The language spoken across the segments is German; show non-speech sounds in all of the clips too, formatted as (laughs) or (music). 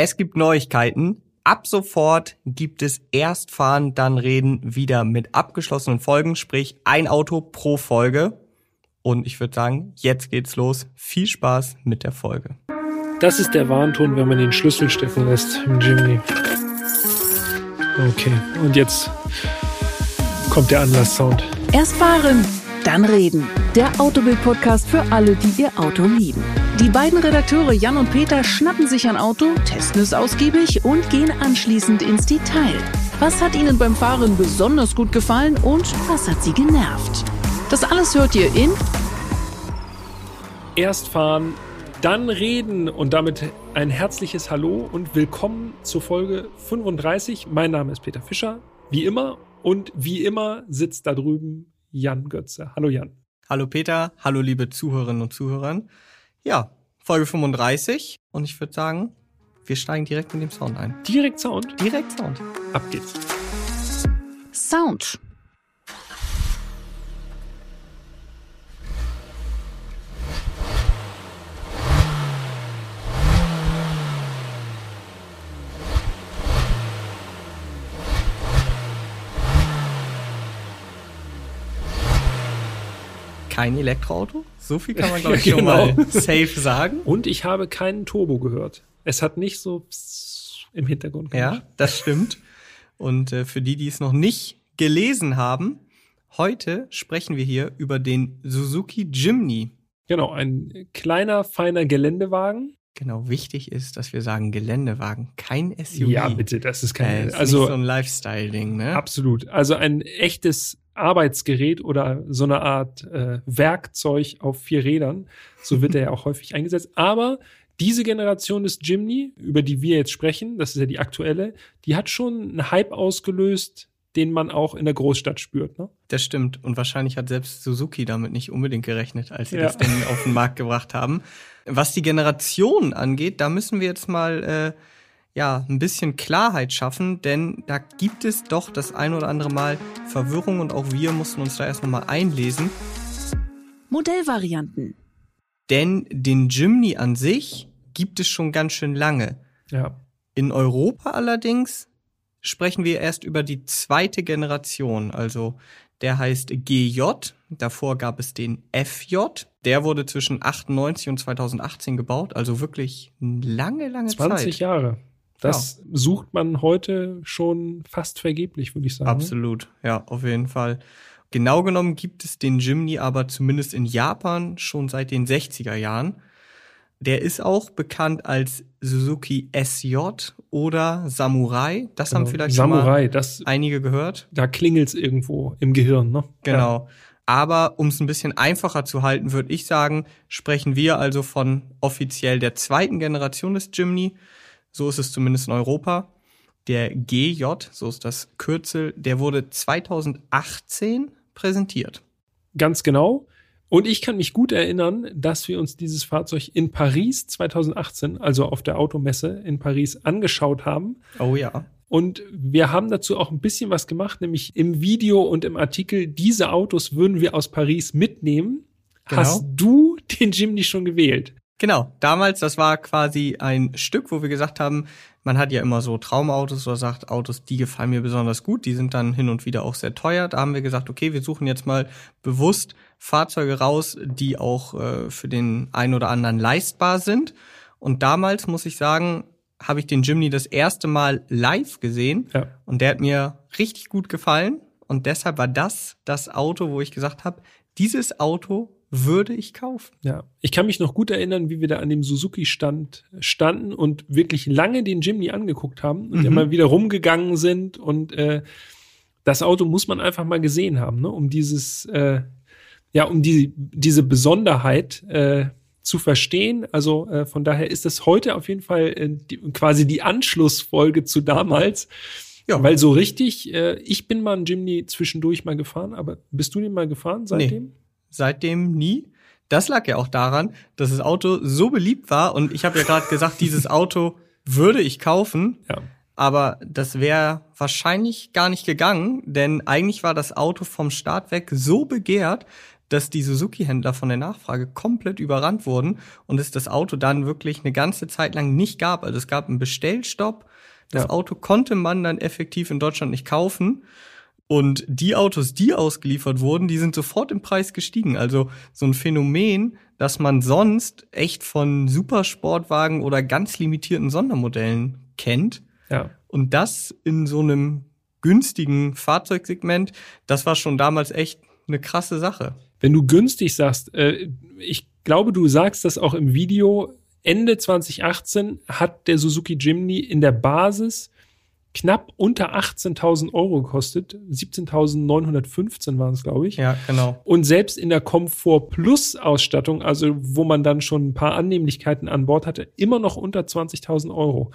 Es gibt Neuigkeiten. Ab sofort gibt es Erstfahren, dann reden wieder mit abgeschlossenen Folgen, sprich ein Auto pro Folge. Und ich würde sagen, jetzt geht's los. Viel Spaß mit der Folge. Das ist der Warnton, wenn man den Schlüssel stecken lässt im Jimny. Okay, und jetzt kommt der Anlasssound. Erst fahren, dann reden. Der Autobild-Podcast für alle, die ihr Auto lieben. Die beiden Redakteure Jan und Peter schnappen sich ein Auto, testen es ausgiebig und gehen anschließend ins Detail. Was hat ihnen beim Fahren besonders gut gefallen und was hat sie genervt? Das alles hört ihr in Erst fahren, dann reden und damit ein herzliches Hallo und willkommen zur Folge 35. Mein Name ist Peter Fischer, wie immer. Und wie immer sitzt da drüben Jan Götze. Hallo Jan. Hallo Peter, hallo liebe Zuhörerinnen und Zuhörer. Ja, Folge 35 und ich würde sagen, wir steigen direkt mit dem Sound ein. Direkt Sound? Direkt Sound. Ab geht's. Sound. Kein Elektroauto? So viel kann man, glaube (laughs) ich, Ja, schon genau. mal safe sagen. Und ich habe keinen Turbo gehört. Es hat nicht so im Hintergrund Ja, das stimmt. Und äh, für die, die es noch nicht gelesen haben, heute sprechen wir hier über den Suzuki Jimny. Genau, ein kleiner, feiner Geländewagen. Genau, wichtig ist, dass wir sagen Geländewagen, kein SUV. Ja, bitte, das ist Äh, kein. ist also so ein Lifestyle-Ding, ne? Absolut. Also ein echtes Arbeitsgerät oder so eine Art äh, Werkzeug auf vier Rädern. So wird er ja auch häufig eingesetzt. Aber diese Generation des Jimny, über die wir jetzt sprechen, das ist ja die aktuelle, die hat schon einen Hype ausgelöst, den man auch in der Großstadt spürt. Ne? Das stimmt. Und wahrscheinlich hat selbst Suzuki damit nicht unbedingt gerechnet, als sie Ja. das Ding auf den Markt gebracht haben. Was die Generation angeht, da müssen wir jetzt mal äh, ja ein bisschen Klarheit schaffen, denn da gibt es doch das ein oder andere Mal Verwirrung und auch wir mussten uns da erst noch mal einlesen. Modellvarianten. Denn den Jimny an sich gibt es schon ganz schön lange. Ja. In Europa allerdings sprechen wir erst über die zweite Generation. Also der heißt GJ. Davor gab es den FJ. Der wurde zwischen 98 und 2018 gebaut. Also wirklich lange, lange 20 Zeit. Jahre. Das sucht man heute schon fast vergeblich, würde ich sagen. Absolut. Ja, auf jeden Fall. Genau genommen gibt es den Jimny aber zumindest in Japan schon seit den 60er Jahren. Der ist auch bekannt als Suzuki SJ oder Samurai. Das haben Genau. vielleicht schon mal Samurai, das, einige gehört. da klingelt's irgendwo im Gehirn, ne? Genau. Aber um es ein bisschen einfacher zu halten, würde ich sagen, sprechen wir also von offiziell der zweiten Generation des Jimny. So ist es zumindest in Europa. Der GJ, so ist das Kürzel, der wurde 2018 präsentiert. Ganz genau. Und ich kann mich gut erinnern, dass wir uns dieses Fahrzeug in Paris 2018, also auf der Automesse in Paris, angeschaut haben. Oh ja. Und wir haben dazu auch ein bisschen was gemacht, nämlich im Video und im Artikel, diese Autos würden wir aus Paris mitnehmen. Genau. Hast du den Jimny schon gewählt? Genau, damals, das war quasi ein Stück, wo wir gesagt haben, man hat ja immer so Traumautos oder sagt, Autos, die gefallen mir besonders gut, die sind dann hin und wieder auch sehr teuer. Da haben wir gesagt, okay, wir suchen jetzt mal bewusst Fahrzeuge raus, die auch äh, für den einen oder anderen leistbar sind. Und damals, muss ich sagen, habe ich den Jimny das erste Mal live gesehen Ja. und der hat mir richtig gut gefallen. Und deshalb war das das Auto, wo ich gesagt habe, dieses Auto würde ich kaufen. Ja, ich kann mich noch gut erinnern, wie wir da an dem Suzuki-Stand standen und wirklich lange den Jimny angeguckt haben und Mhm. immer wieder rumgegangen sind. Und äh, das Auto muss man einfach mal gesehen haben, ne? um dieses, äh, ja, um die, diese Besonderheit äh, zu verstehen. Also äh, von daher ist das heute auf jeden Fall äh, die, quasi die Anschlussfolge zu damals. Ja. Weil so richtig, äh, ich bin mal einen Jimny zwischendurch mal gefahren, aber bist du den mal gefahren seitdem? Seitdem nie. Das lag ja auch daran, dass das Auto so beliebt war und ich habe ja gerade gesagt, (laughs) dieses Auto würde ich kaufen, Ja. aber das wäre wahrscheinlich gar nicht gegangen, denn eigentlich war das Auto vom Start weg so begehrt, dass die Suzuki-Händler von der Nachfrage komplett überrannt wurden und es das Auto dann wirklich eine ganze Zeit lang nicht gab. Also es gab einen Bestellstopp. Das Ja. Auto konnte man dann effektiv in Deutschland nicht kaufen. Und die Autos, die ausgeliefert wurden, die sind sofort im Preis gestiegen. Also so ein Phänomen, das man sonst echt von Supersportwagen oder ganz limitierten Sondermodellen kennt. Ja. Und das in so einem günstigen Fahrzeugsegment, das war schon damals echt eine krasse Sache. Wenn du günstig sagst, äh, ich glaube, du sagst das auch im Video, Ende 2018 hat der Suzuki Jimny in der Basis knapp unter 18.000 Euro gekostet. 17.915 waren es, glaube ich. Ja, genau. Und selbst in der Komfort Plus Ausstattung, also wo man dann schon ein paar Annehmlichkeiten an Bord hatte, immer noch unter 20.000 Euro.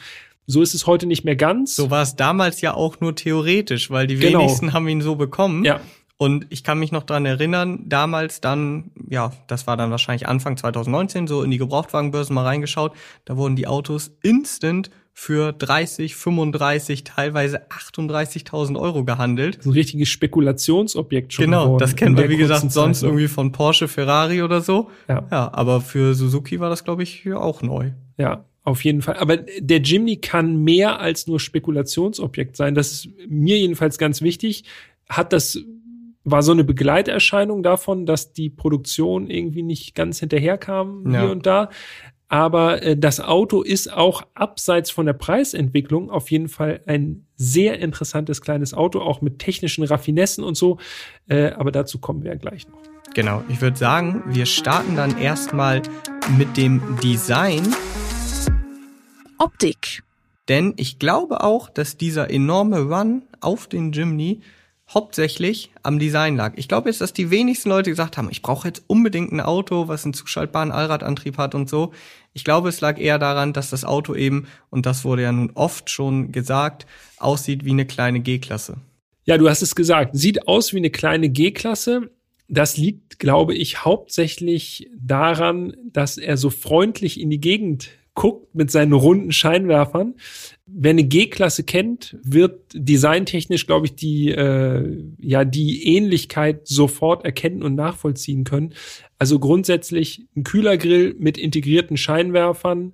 So ist es heute nicht mehr ganz. So war es damals ja auch nur theoretisch, weil die Genau. wenigsten haben ihn so bekommen. Ja, Und ich kann mich noch dran erinnern, damals dann, ja, das war dann wahrscheinlich Anfang 2019, so in die Gebrauchtwagenbörsen mal reingeschaut, da wurden die Autos instant für 30, 35, teilweise 38.000 Euro gehandelt. so ein richtiges Spekulationsobjekt schon Genau, geworden das kennen wir, wie gesagt, sonst Zeit. irgendwie von Porsche, Ferrari oder so. Ja. Ja, aber für Suzuki war das, glaube ich, auch neu. Ja, auf jeden Fall. Aber der Jimny kann mehr als nur Spekulationsobjekt sein. Das ist mir jedenfalls ganz wichtig. Hat das, war so eine Begleiterscheinung davon, dass die Produktion irgendwie nicht ganz hinterherkam Ja. hier und da. Aber äh, das Auto ist auch abseits von der Preisentwicklung auf jeden Fall ein sehr interessantes kleines Auto, auch mit technischen Raffinessen und so. Äh, aber dazu kommen wir ja gleich noch. Genau, ich würde sagen, wir starten dann erstmal mit dem Design, Optik. denn ich glaube auch, dass dieser enorme Run auf den Jimny hauptsächlich am Design lag. Ich glaube jetzt, dass die wenigsten Leute gesagt haben, ich brauche jetzt unbedingt ein Auto, was einen zuschaltbaren Allradantrieb hat und so. Ich glaube, es lag eher daran, dass das Auto eben, und das wurde ja nun oft schon gesagt, aussieht wie eine kleine G-Klasse. Ja, du hast es gesagt. Sieht aus wie eine kleine G-Klasse. Das liegt, glaube ich, hauptsächlich daran, dass er so freundlich in die Gegend guckt mit seinen runden Scheinwerfern. Wer eine G-Klasse kennt, wird designtechnisch, glaube ich, die, äh, ja, die Ähnlichkeit sofort erkennen und nachvollziehen können. Also grundsätzlich ein Kühlergrill mit integrierten Scheinwerfern.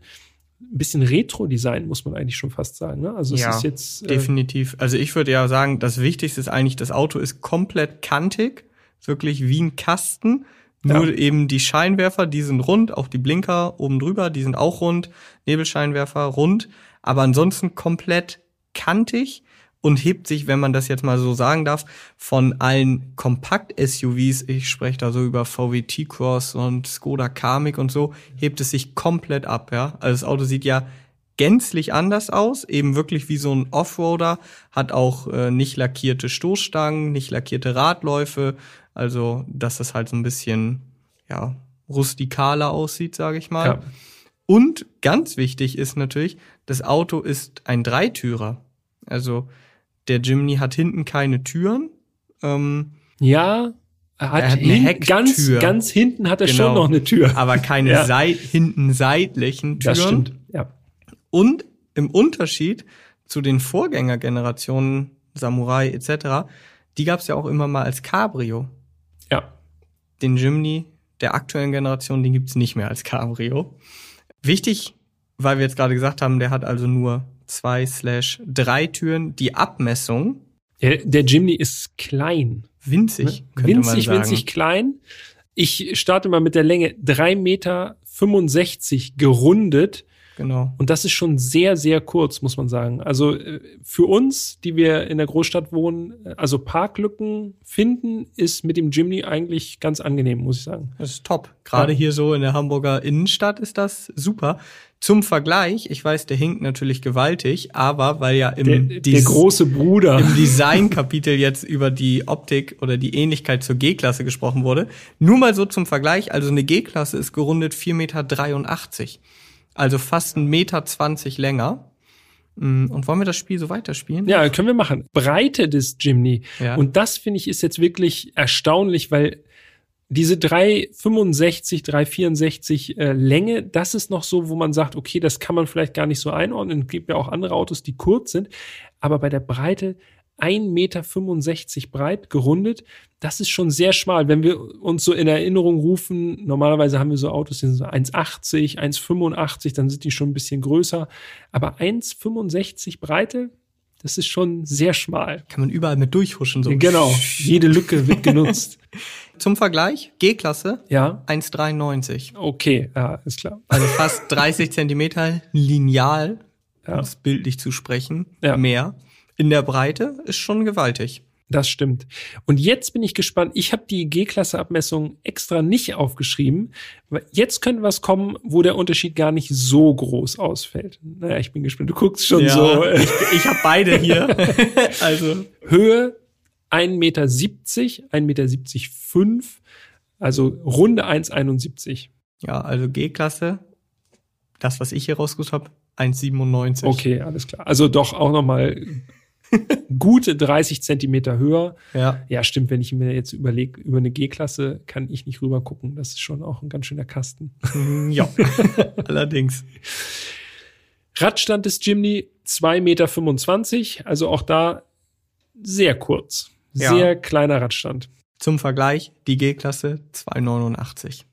Ein bisschen Retro-Design, muss man eigentlich schon fast sagen. Ne? Also es Ja, ist jetzt. Äh, Definitiv. Also ich würde ja sagen, das Wichtigste ist eigentlich, das Auto ist komplett kantig, wirklich wie ein Kasten. Nur Ja. eben die Scheinwerfer, die sind rund, auch die Blinker oben drüber, die sind auch rund, Nebelscheinwerfer rund, aber ansonsten komplett kantig und hebt sich, wenn man das jetzt mal so sagen darf, von allen Kompakt-SUVs, ich spreche da so über VW T-Cross und Skoda Kamiq und so, hebt es sich komplett ab, ja. Also das Auto sieht ja gänzlich anders aus, eben wirklich wie so ein Offroader, hat auch äh, nicht lackierte Stoßstangen, nicht lackierte Radläufe, also dass das halt so ein bisschen ja rustikaler aussieht, sage ich mal. ja. Und ganz wichtig ist natürlich, das Auto ist ein Dreitürer. Also der Jimny hat hinten keine Türen. Ähm, Ja, er hat, Er hat eine hin, ganz, Hecktür. ganz hinten hat er Genau. schon noch eine Tür. aber keine (laughs) Ja. Seit hinten seitlichen Türen. das stimmt. Ja. Und im Unterschied zu den Vorgängergenerationen, Samurai etc., die gab es ja auch immer mal als Cabrio. Ja. Den Jimny der aktuellen Generation, den gibt's nicht mehr als Cabrio. Wichtig, weil wir jetzt gerade gesagt haben, der hat also nur zwei slash drei Türen. Die Abmessung, Der, der Jimny ist klein. winzig, Ne? winzig, man sagen. winzig klein. Ich starte mal mit der Länge 3,65 Meter gerundet. Genau. Und das ist schon sehr, sehr kurz, muss man sagen. Also äh, für uns, die wir in der Großstadt wohnen, äh, also Parklücken finden, ist mit dem Jimny eigentlich ganz angenehm, muss ich sagen. Das ist top. Gerade Ja. hier so in der Hamburger Innenstadt ist das super. Zum Vergleich, ich weiß, der hinkt natürlich gewaltig, aber weil ja im, Der, der große Bruder. im Designkapitel jetzt über die Optik oder die Ähnlichkeit zur G-Klasse gesprochen wurde. Nur mal so zum Vergleich, also eine G-Klasse ist gerundet 4,83 Meter. Also fast 1,20 Meter länger. Mm, Und wollen wir das Spiel so weiterspielen? Ja, können wir machen. Breite des Jimny. Ja. Und das finde ich ist jetzt wirklich erstaunlich, weil diese 365, 364 äh, Länge, das ist noch so, wo man sagt, okay, das kann man vielleicht gar nicht so einordnen. Es gibt ja auch andere Autos, die kurz sind. Aber bei der Breite 1,65 Meter breit, gerundet. Das ist schon sehr schmal. Wenn wir uns so in Erinnerung rufen, normalerweise haben wir so Autos, die sind so 1,80, 1,85, dann sind die schon ein bisschen größer. Aber 1,65 Breite, das ist schon sehr schmal. Kann man überall mit durchhuschen. So. Genau, jede Lücke wird genutzt. (laughs) Zum Vergleich, G-Klasse Ja, 1,93. okay, ja, ist klar. Also fast 30 Zentimeter lineal, um Ja. es bildlich zu sprechen, Ja. mehr. In der Breite ist schon gewaltig. Das stimmt. Und jetzt bin ich gespannt. Ich habe die G-Klasse-Abmessung extra nicht aufgeschrieben. Jetzt könnte was kommen, wo der Unterschied gar nicht so groß ausfällt. Naja, ich bin gespannt. Du guckst schon so. äh, ich ich habe beide hier. (laughs) also Höhe 1,70 Meter, 1,70 Meter 5, also runde 1,71. ja, also G-Klasse, das was ich hier rausgesucht habe, 1,97. Okay, alles klar. Also doch auch noch mal gute 30 Zentimeter höher. Ja. Ja, stimmt, wenn ich mir jetzt überlege, über eine G-Klasse kann ich nicht rüber gucken. Das ist schon auch ein ganz schöner Kasten. Ja. (laughs) Allerdings. Radstand des Jimny 2,25 Meter, also auch da sehr kurz. Ja. Sehr kleiner Radstand. Zum Vergleich, die G-Klasse 289.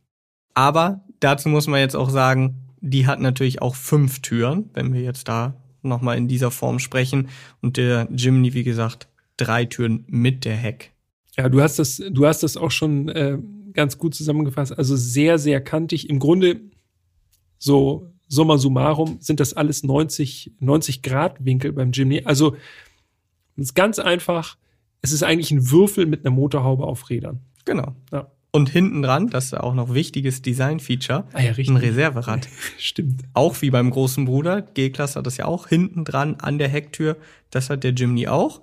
Aber dazu muss man jetzt auch sagen, die hat natürlich auch fünf Türen, wenn wir jetzt da nochmal in dieser Form sprechen. Und der Jimny, wie gesagt, drei Türen mit der Heck. Ja, du hast das, du hast das auch schon äh, ganz gut zusammengefasst. Also sehr, sehr kantig. Im Grunde so summa summarum sind das alles 90, 90 Grad Winkel beim Jimny. Also es ist ganz einfach. Es ist eigentlich ein Würfel mit einer Motorhaube auf Rädern. Genau. Ja. Und hinten dran, das ist auch noch wichtiges Design-Feature, Ah ja, ein Reserverad. (laughs) Stimmt. Auch wie beim großen Bruder, G-Klasse hat das ja auch hinten dran an der Hecktür. Das hat der Jimny auch.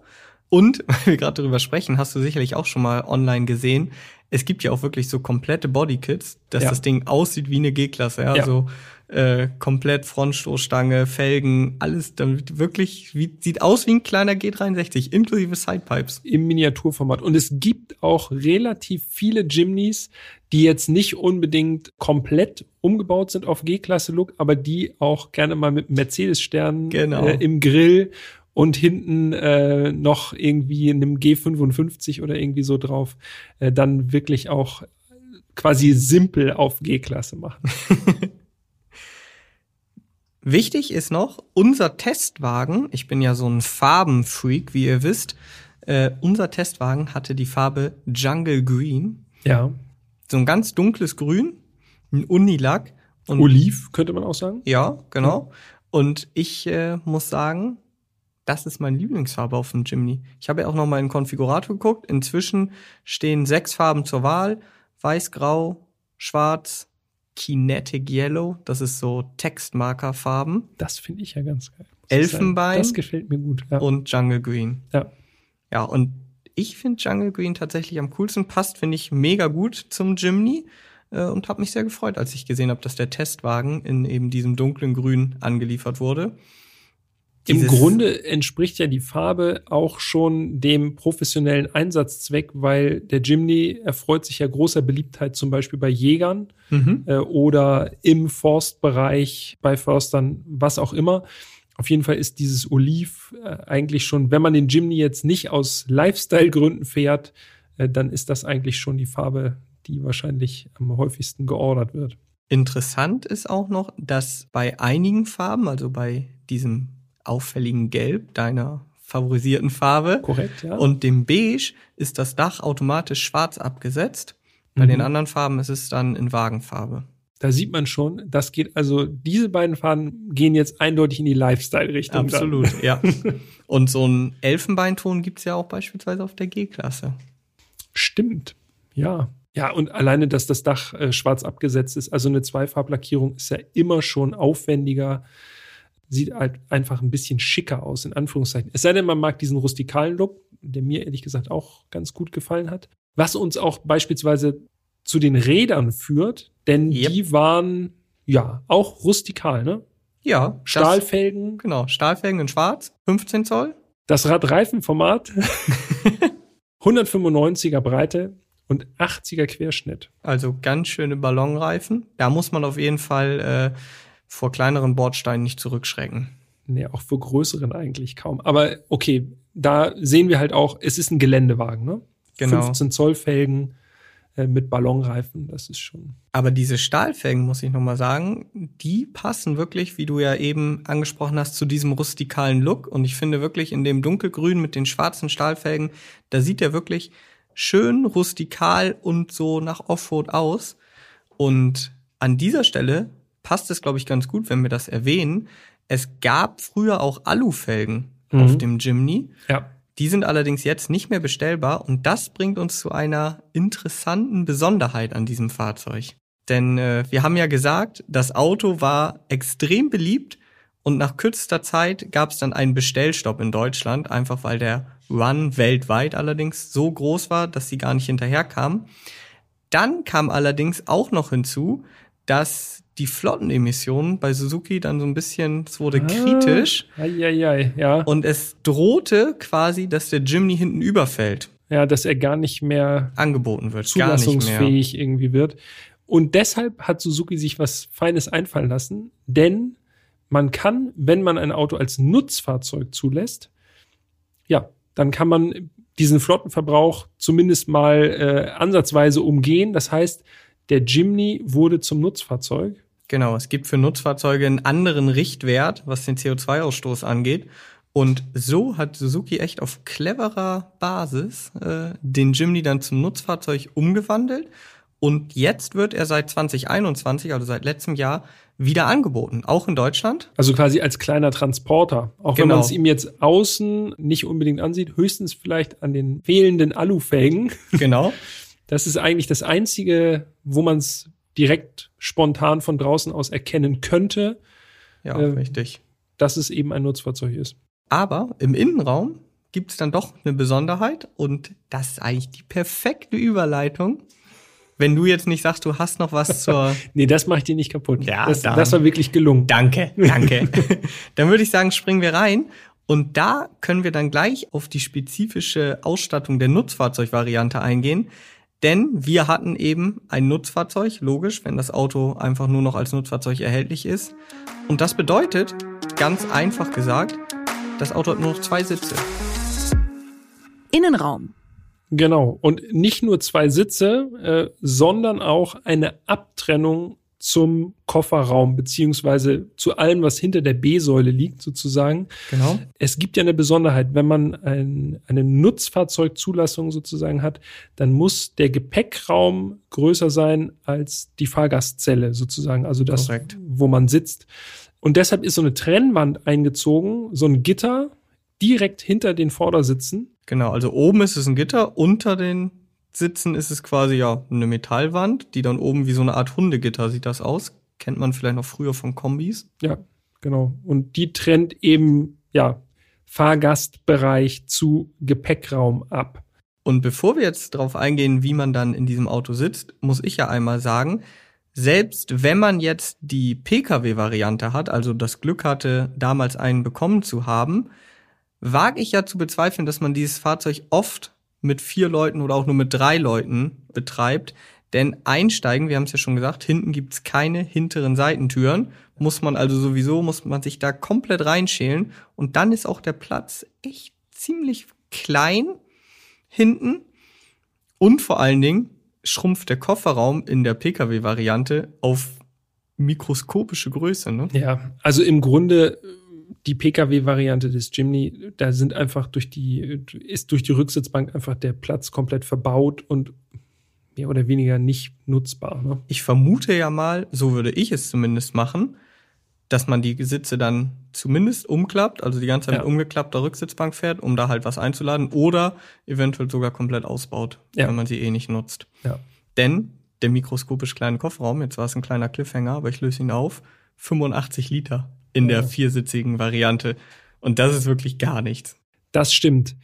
Und, (laughs) weil wir gerade darüber sprechen, hast du sicherlich auch schon mal online gesehen. Es gibt ja auch wirklich so komplette Bodykits, dass Ja. das Ding aussieht wie eine G-Klasse. Ja? Ja. Äh, komplett Frontstoßstange, Felgen, alles damit wirklich wie, sieht aus wie ein kleiner G63, inklusive Sidepipes. im Miniaturformat. Und es gibt auch relativ viele Jimnys, die jetzt nicht unbedingt komplett umgebaut sind auf G-Klasse-Look, aber die auch gerne mal mit Mercedes-Sternen Genau. äh, im Grill und hinten äh, noch irgendwie in einem G55 oder irgendwie so drauf, äh, dann wirklich auch quasi simpel auf G-Klasse machen. (laughs) Wichtig ist noch, unser Testwagen, ich bin ja so ein Farbenfreak, wie ihr wisst, äh, unser Testwagen hatte die Farbe Jungle Green, Ja. so ein ganz dunkles Grün, ein Unilack. Und Oliv, könnte man auch sagen. Ja, genau. Und ich äh, muss sagen, das ist meine Lieblingsfarbe auf dem Jimny. Ich habe ja auch noch mal in den Konfigurator geguckt. Inzwischen stehen sechs Farben zur Wahl. Weiß, Grau, Schwarz, Kinetic Yellow. Das ist so Textmarkerfarben. Das finde ich ja ganz geil. Elfenbein. Das gefällt mir gut. Ja. und Jungle Green. ja. Ja, und ich finde Jungle Green tatsächlich am coolsten. Passt, finde ich, mega gut zum Jimny. Äh, und habe mich sehr gefreut, als ich gesehen habe, dass der Testwagen in eben diesem dunklen Grün angeliefert wurde. Im Grunde entspricht ja die Farbe auch schon dem professionellen Einsatzzweck, weil der Jimny erfreut sich ja großer Beliebtheit zum Beispiel bei Jägern Mhm. äh, oder im Forstbereich bei Förstern, was auch immer. Auf jeden Fall ist dieses Oliv äh, eigentlich schon, wenn man den Jimny jetzt nicht aus Lifestyle-Gründen fährt, äh, dann ist das eigentlich schon die Farbe, die wahrscheinlich am häufigsten geordert wird. Interessant ist auch noch, dass bei einigen Farben, also bei diesem auffälligen Gelb, deiner favorisierten Farbe, Korrekt, ja? und dem Beige, ist das Dach automatisch schwarz abgesetzt. Bei Mhm. den anderen Farben ist es dann in Wagenfarbe. Da sieht man schon, das geht, also diese beiden Farben gehen jetzt eindeutig in die Lifestyle-Richtung. dann. Absolut, (laughs) ja. Und so einen Elfenbeinton gibt's ja auch beispielsweise auf der G-Klasse. Stimmt, ja. Ja, und alleine, dass das Dach äh, schwarz abgesetzt ist, also eine Zweifarblackierung ist ja immer schon aufwendiger, sieht halt einfach ein bisschen schicker aus, in Anführungszeichen. Es sei denn, man mag diesen rustikalen Look, der mir ehrlich gesagt auch ganz gut gefallen hat. Was uns auch beispielsweise zu den Rädern führt, denn Yep. die waren ja auch rustikal, ne? Ja, das, Stahlfelgen, genau, Stahlfelgen in schwarz, 15 Zoll. Das Radreifenformat (laughs) 195er Breite und 80er Querschnitt. Also ganz schöne Ballonreifen. Da muss man auf jeden Fall äh, vor kleineren Bordsteinen nicht zurückschrecken. Nee, auch für größeren eigentlich kaum. Aber okay, da sehen wir halt auch, es ist ein Geländewagen, ne? Genau. 15 Zoll Felgen äh, mit Ballonreifen, das ist schon. Aber diese Stahlfelgen, muss ich nochmal sagen, die passen wirklich, wie du ja eben angesprochen hast, zu diesem rustikalen Look. Und ich finde wirklich in dem dunkelgrün mit den schwarzen Stahlfelgen, da sieht er wirklich schön rustikal und so nach Offroad aus. Und an dieser Stelle passt es, glaube ich, ganz gut, wenn wir das erwähnen. Es gab früher auch Alufelgen Mhm. auf dem Jimny. Ja. Die sind allerdings jetzt nicht mehr bestellbar und das bringt uns zu einer interessanten Besonderheit an diesem Fahrzeug. Denn äh, wir haben ja gesagt, das Auto war extrem beliebt und nach kürzester Zeit gab es dann einen Bestellstopp in Deutschland, einfach weil der Run weltweit allerdings so groß war, dass sie gar nicht hinterherkamen. Dann kam allerdings auch noch hinzu, dass die Flottenemissionen bei Suzuki dann so ein bisschen, es wurde kritisch Eieiei, ja. und es drohte quasi, dass der Jimny hinten überfällt, Ja, dass er gar nicht mehr angeboten wird. Gar nicht mehr. zulassungsfähig irgendwie wird. Und deshalb hat Suzuki sich was Feines einfallen lassen, denn man kann, wenn man ein Auto als Nutzfahrzeug zulässt, ja, dann kann man diesen Flottenverbrauch zumindest mal äh, ansatzweise umgehen. Das heißt, der Jimny wurde zum Nutzfahrzeug. Genau, es gibt für Nutzfahrzeuge einen anderen Richtwert, was den CO2-Ausstoß angeht. Und so hat Suzuki echt auf cleverer Basis äh, den Jimny dann zum Nutzfahrzeug umgewandelt. Und jetzt wird er seit 2021, also seit letztem Jahr, wieder angeboten, auch in Deutschland. Also quasi als kleiner Transporter. Auch wenn Genau. man es ihm jetzt außen nicht unbedingt ansieht, höchstens vielleicht an den fehlenden Alufelgen. Genau. (laughs) Das ist eigentlich das Einzige, wo man es direkt spontan von draußen aus erkennen könnte, Ja, Ähm, richtig. dass es eben ein Nutzfahrzeug ist. Aber im Innenraum gibt es dann doch eine Besonderheit und das ist eigentlich die perfekte Überleitung. Wenn du jetzt nicht sagst, du hast noch was zur (laughs) Nee, das mache ich dir nicht kaputt. Ja, das, dann- das war wirklich gelungen. Danke, danke. (laughs) (laughs) dann würde ich sagen, springen wir rein. Und da können wir dann gleich auf die spezifische Ausstattung der Nutzfahrzeugvariante eingehen. Denn wir hatten eben ein Nutzfahrzeug, logisch, wenn das Auto einfach nur noch als Nutzfahrzeug erhältlich ist. Und das bedeutet, ganz einfach gesagt, das Auto hat nur noch zwei Sitze. Innenraum. Genau. Und nicht nur zwei Sitze, äh, sondern auch eine Abtrennung zum Kofferraum, beziehungsweise zu allem, was hinter der B-Säule liegt, sozusagen. Genau. Es gibt ja eine Besonderheit, wenn man ein, eine Nutzfahrzeugzulassung sozusagen hat, dann muss der Gepäckraum größer sein als die Fahrgastzelle sozusagen, also das, Korrekt. wo man sitzt. Und deshalb ist so eine Trennwand eingezogen, so ein Gitter direkt hinter den Vordersitzen. Genau, also oben ist es ein Gitter, unter den Sitzen ist es quasi ja eine Metallwand, die dann oben wie so eine Art Hundegitter sieht das aus. Kennt man vielleicht noch früher von Kombis. Ja, genau. Und die trennt eben, ja, Fahrgastbereich zu Gepäckraum ab. Und bevor wir jetzt darauf eingehen, wie man dann in diesem Auto sitzt, muss ich ja einmal sagen, selbst wenn man jetzt die Pkw-Variante hat, also das Glück hatte, damals einen bekommen zu haben, wage ich ja zu bezweifeln, dass man dieses Fahrzeug oft mit vier Leuten oder auch nur mit drei Leuten betreibt. Denn einsteigen, wir haben es ja schon gesagt, hinten gibt's keine hinteren Seitentüren. Muss man also sowieso, muss man sich da komplett reinschälen. Und dann ist auch der Platz echt ziemlich klein hinten. Und vor allen Dingen schrumpft der Kofferraum in der Pkw-Variante auf mikroskopische Größe. Ne? Ja, also im Grunde die Pkw-Variante des Jimny, da sind einfach durch die, ist durch die Rücksitzbank einfach der Platz komplett verbaut und mehr oder weniger nicht nutzbar. Ne? Ich vermute ja mal, so würde ich es zumindest machen, dass man die Sitze dann zumindest umklappt, also die ganze Zeit Ja. mit umgeklappter Rücksitzbank fährt, um da halt was einzuladen oder eventuell sogar komplett ausbaut, Ja. wenn man sie eh nicht nutzt. Ja. Denn der mikroskopisch kleine Kofferraum, jetzt war es ein kleiner Cliffhanger, aber ich löse ihn auf, 85 Liter in der viersitzigen Variante. Und das ist wirklich gar nichts. Das stimmt.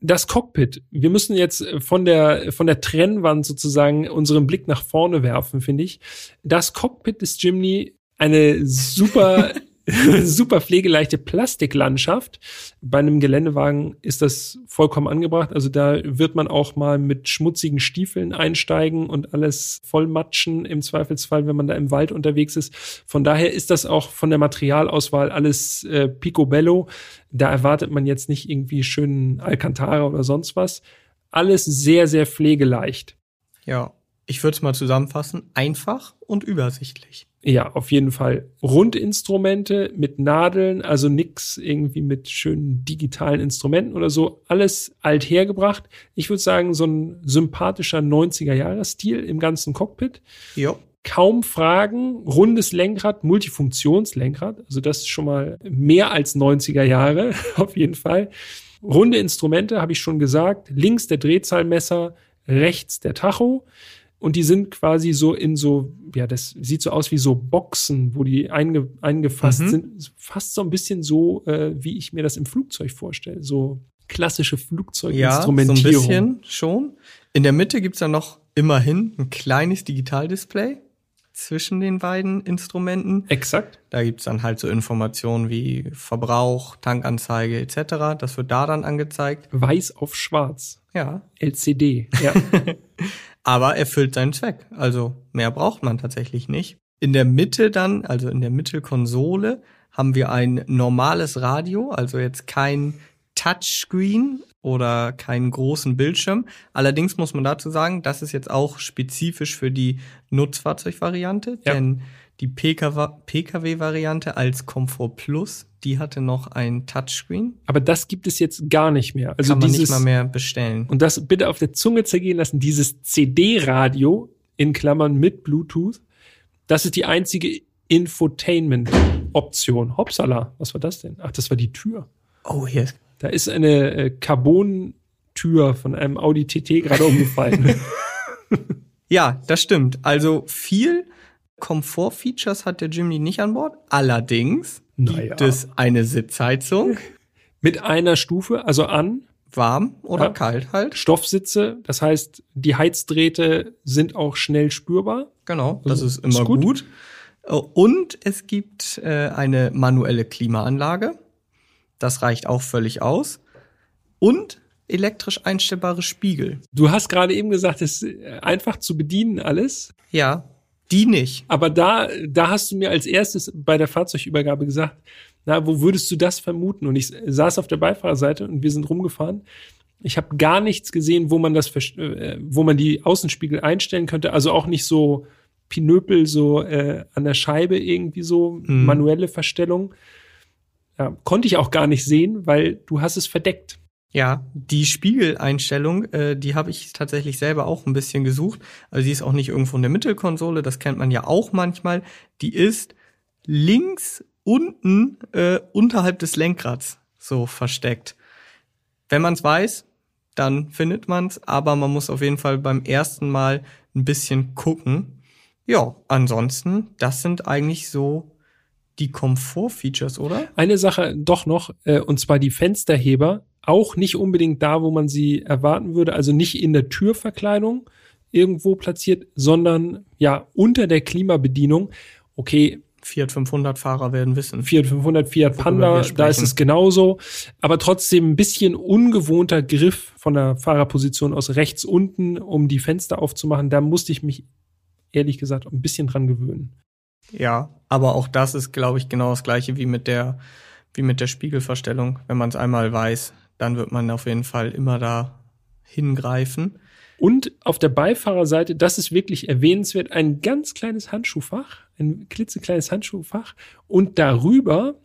Das Cockpit. Wir müssen jetzt von der, von der Trennwand sozusagen unseren Blick nach vorne werfen, finde ich. Das Cockpit des Jimny, eine super (laughs) (laughs) super pflegeleichte Plastiklandschaft. Bei einem Geländewagen ist das vollkommen angebracht. Also da wird man auch mal mit schmutzigen Stiefeln einsteigen und alles vollmatschen im Zweifelsfall, wenn man da im Wald unterwegs ist. Von daher ist das auch von der Materialauswahl alles äh, picobello. Da erwartet man jetzt nicht irgendwie schönen Alcantara oder sonst was. Alles sehr, sehr pflegeleicht. Ja, ich würde es mal zusammenfassen. Einfach und übersichtlich. Ja, auf jeden Fall. Rundinstrumente mit Nadeln, also nix irgendwie mit schönen digitalen Instrumenten oder so. Alles alt hergebracht. Ich würde sagen, so ein sympathischer 90er-Jahres-Stil im ganzen Cockpit. Jo. Kaum Fragen, rundes Lenkrad, Multifunktionslenkrad. Also das ist schon mal mehr als 90er Jahre, (laughs) auf jeden Fall. Runde Instrumente, habe ich schon gesagt. Links der Drehzahlmesser, rechts der Tacho. Und die sind quasi so in so, ja, das sieht so aus wie so Boxen, wo die einge, eingefasst Mhm. sind. Fast so ein bisschen so, äh, wie ich mir das im Flugzeug vorstelle. So klassische Ja, so ein Flugzeuginstrumentierung. bisschen schon. In der Mitte gibt's dann noch immerhin ein kleines Digitaldisplay zwischen den beiden Instrumenten. Exakt. Da gibt's dann halt so Informationen wie Verbrauch, Tankanzeige etc. Das wird da dann angezeigt. Weiß auf schwarz. Ja, LCD. Ja. (laughs) aber erfüllt seinen Zweck. Also mehr braucht man tatsächlich nicht. In der Mitte dann, also in der Mittelkonsole, haben wir ein normales Radio, also jetzt kein Touchscreen oder keinen großen Bildschirm. Allerdings muss man dazu sagen, das ist jetzt auch spezifisch für die Nutzfahrzeugvariante, Ja. denn die PKW-Variante als Komfort Plus, die hatte noch ein Touchscreen. Aber das gibt es jetzt gar nicht mehr. Also Kann man dieses, nicht mal mehr bestellen. und das bitte auf der Zunge zergehen lassen, dieses CD-Radio in Klammern mit Bluetooth, das ist die einzige Infotainment-Option. Hopsala, was war das denn? Ach, das war die Tür. Oh, hier ist Da ist eine äh, Carbon-Tür von einem Audi TT gerade umgefallen. (laughs) Ja, das stimmt. Also viel Komfort-Features hat der Jimny nicht an Bord. Allerdings Naja. gibt es eine Sitzheizung, (laughs) Mit einer Stufe, also an, warm oder Ja. kalt halt. Stoffsitze, das heißt, die Heizdrähte sind auch schnell spürbar. Genau, das Also, ist ist immer gut. gut. Und es gibt äh, eine manuelle Klimaanlage. Das reicht auch völlig aus. Und elektrisch einstellbare Spiegel. Du hast gerade eben gesagt, es ist einfach zu bedienen alles. Ja, die nicht. Aber da, da hast du mir als erstes bei der Fahrzeugübergabe gesagt, na, wo würdest du das vermuten? Und ich saß auf der Beifahrerseite und wir sind rumgefahren. Ich habe gar nichts gesehen, wo man das, äh, wo man die Außenspiegel einstellen könnte. Also auch nicht so Pinöpel so äh, an der Scheibe irgendwie so Mhm. manuelle Verstellung. Ja, konnte ich auch gar nicht sehen, weil du hast es verdeckt. Ja, die Spiegeleinstellung, äh, die habe ich tatsächlich selber auch ein bisschen gesucht. Also die ist auch nicht irgendwo in der Mittelkonsole, das kennt man ja auch manchmal. Die ist links unten äh, unterhalb des Lenkrads so versteckt. Wenn man es weiß, dann findet man es, aber man muss auf jeden Fall beim ersten Mal ein bisschen gucken. Ja, ansonsten, das sind eigentlich so die Komfort-Features, oder? Eine Sache doch noch, äh, und zwar die Fensterheber, auch nicht unbedingt da, wo man sie erwarten würde, also nicht in der Türverkleidung irgendwo platziert, sondern ja unter der Klimabedienung. Okay, Fiat 500 Fahrer werden wissen. Fiat 500, Fiat Panda, da ist es genauso, aber trotzdem ein bisschen ungewohnter Griff von der Fahrerposition aus rechts unten, um die Fenster aufzumachen. Da musste ich mich ehrlich gesagt ein bisschen dran gewöhnen. Ja, aber auch das ist, glaube ich, genau das gleiche wie mit der, wie mit der Spiegelverstellung. Wenn man es einmal weiß, dann wird man auf jeden Fall immer da hingreifen. Und auf der Beifahrerseite, das ist wirklich erwähnenswert, ein ganz kleines Handschuhfach, ein klitzekleines Handschuhfach und darüber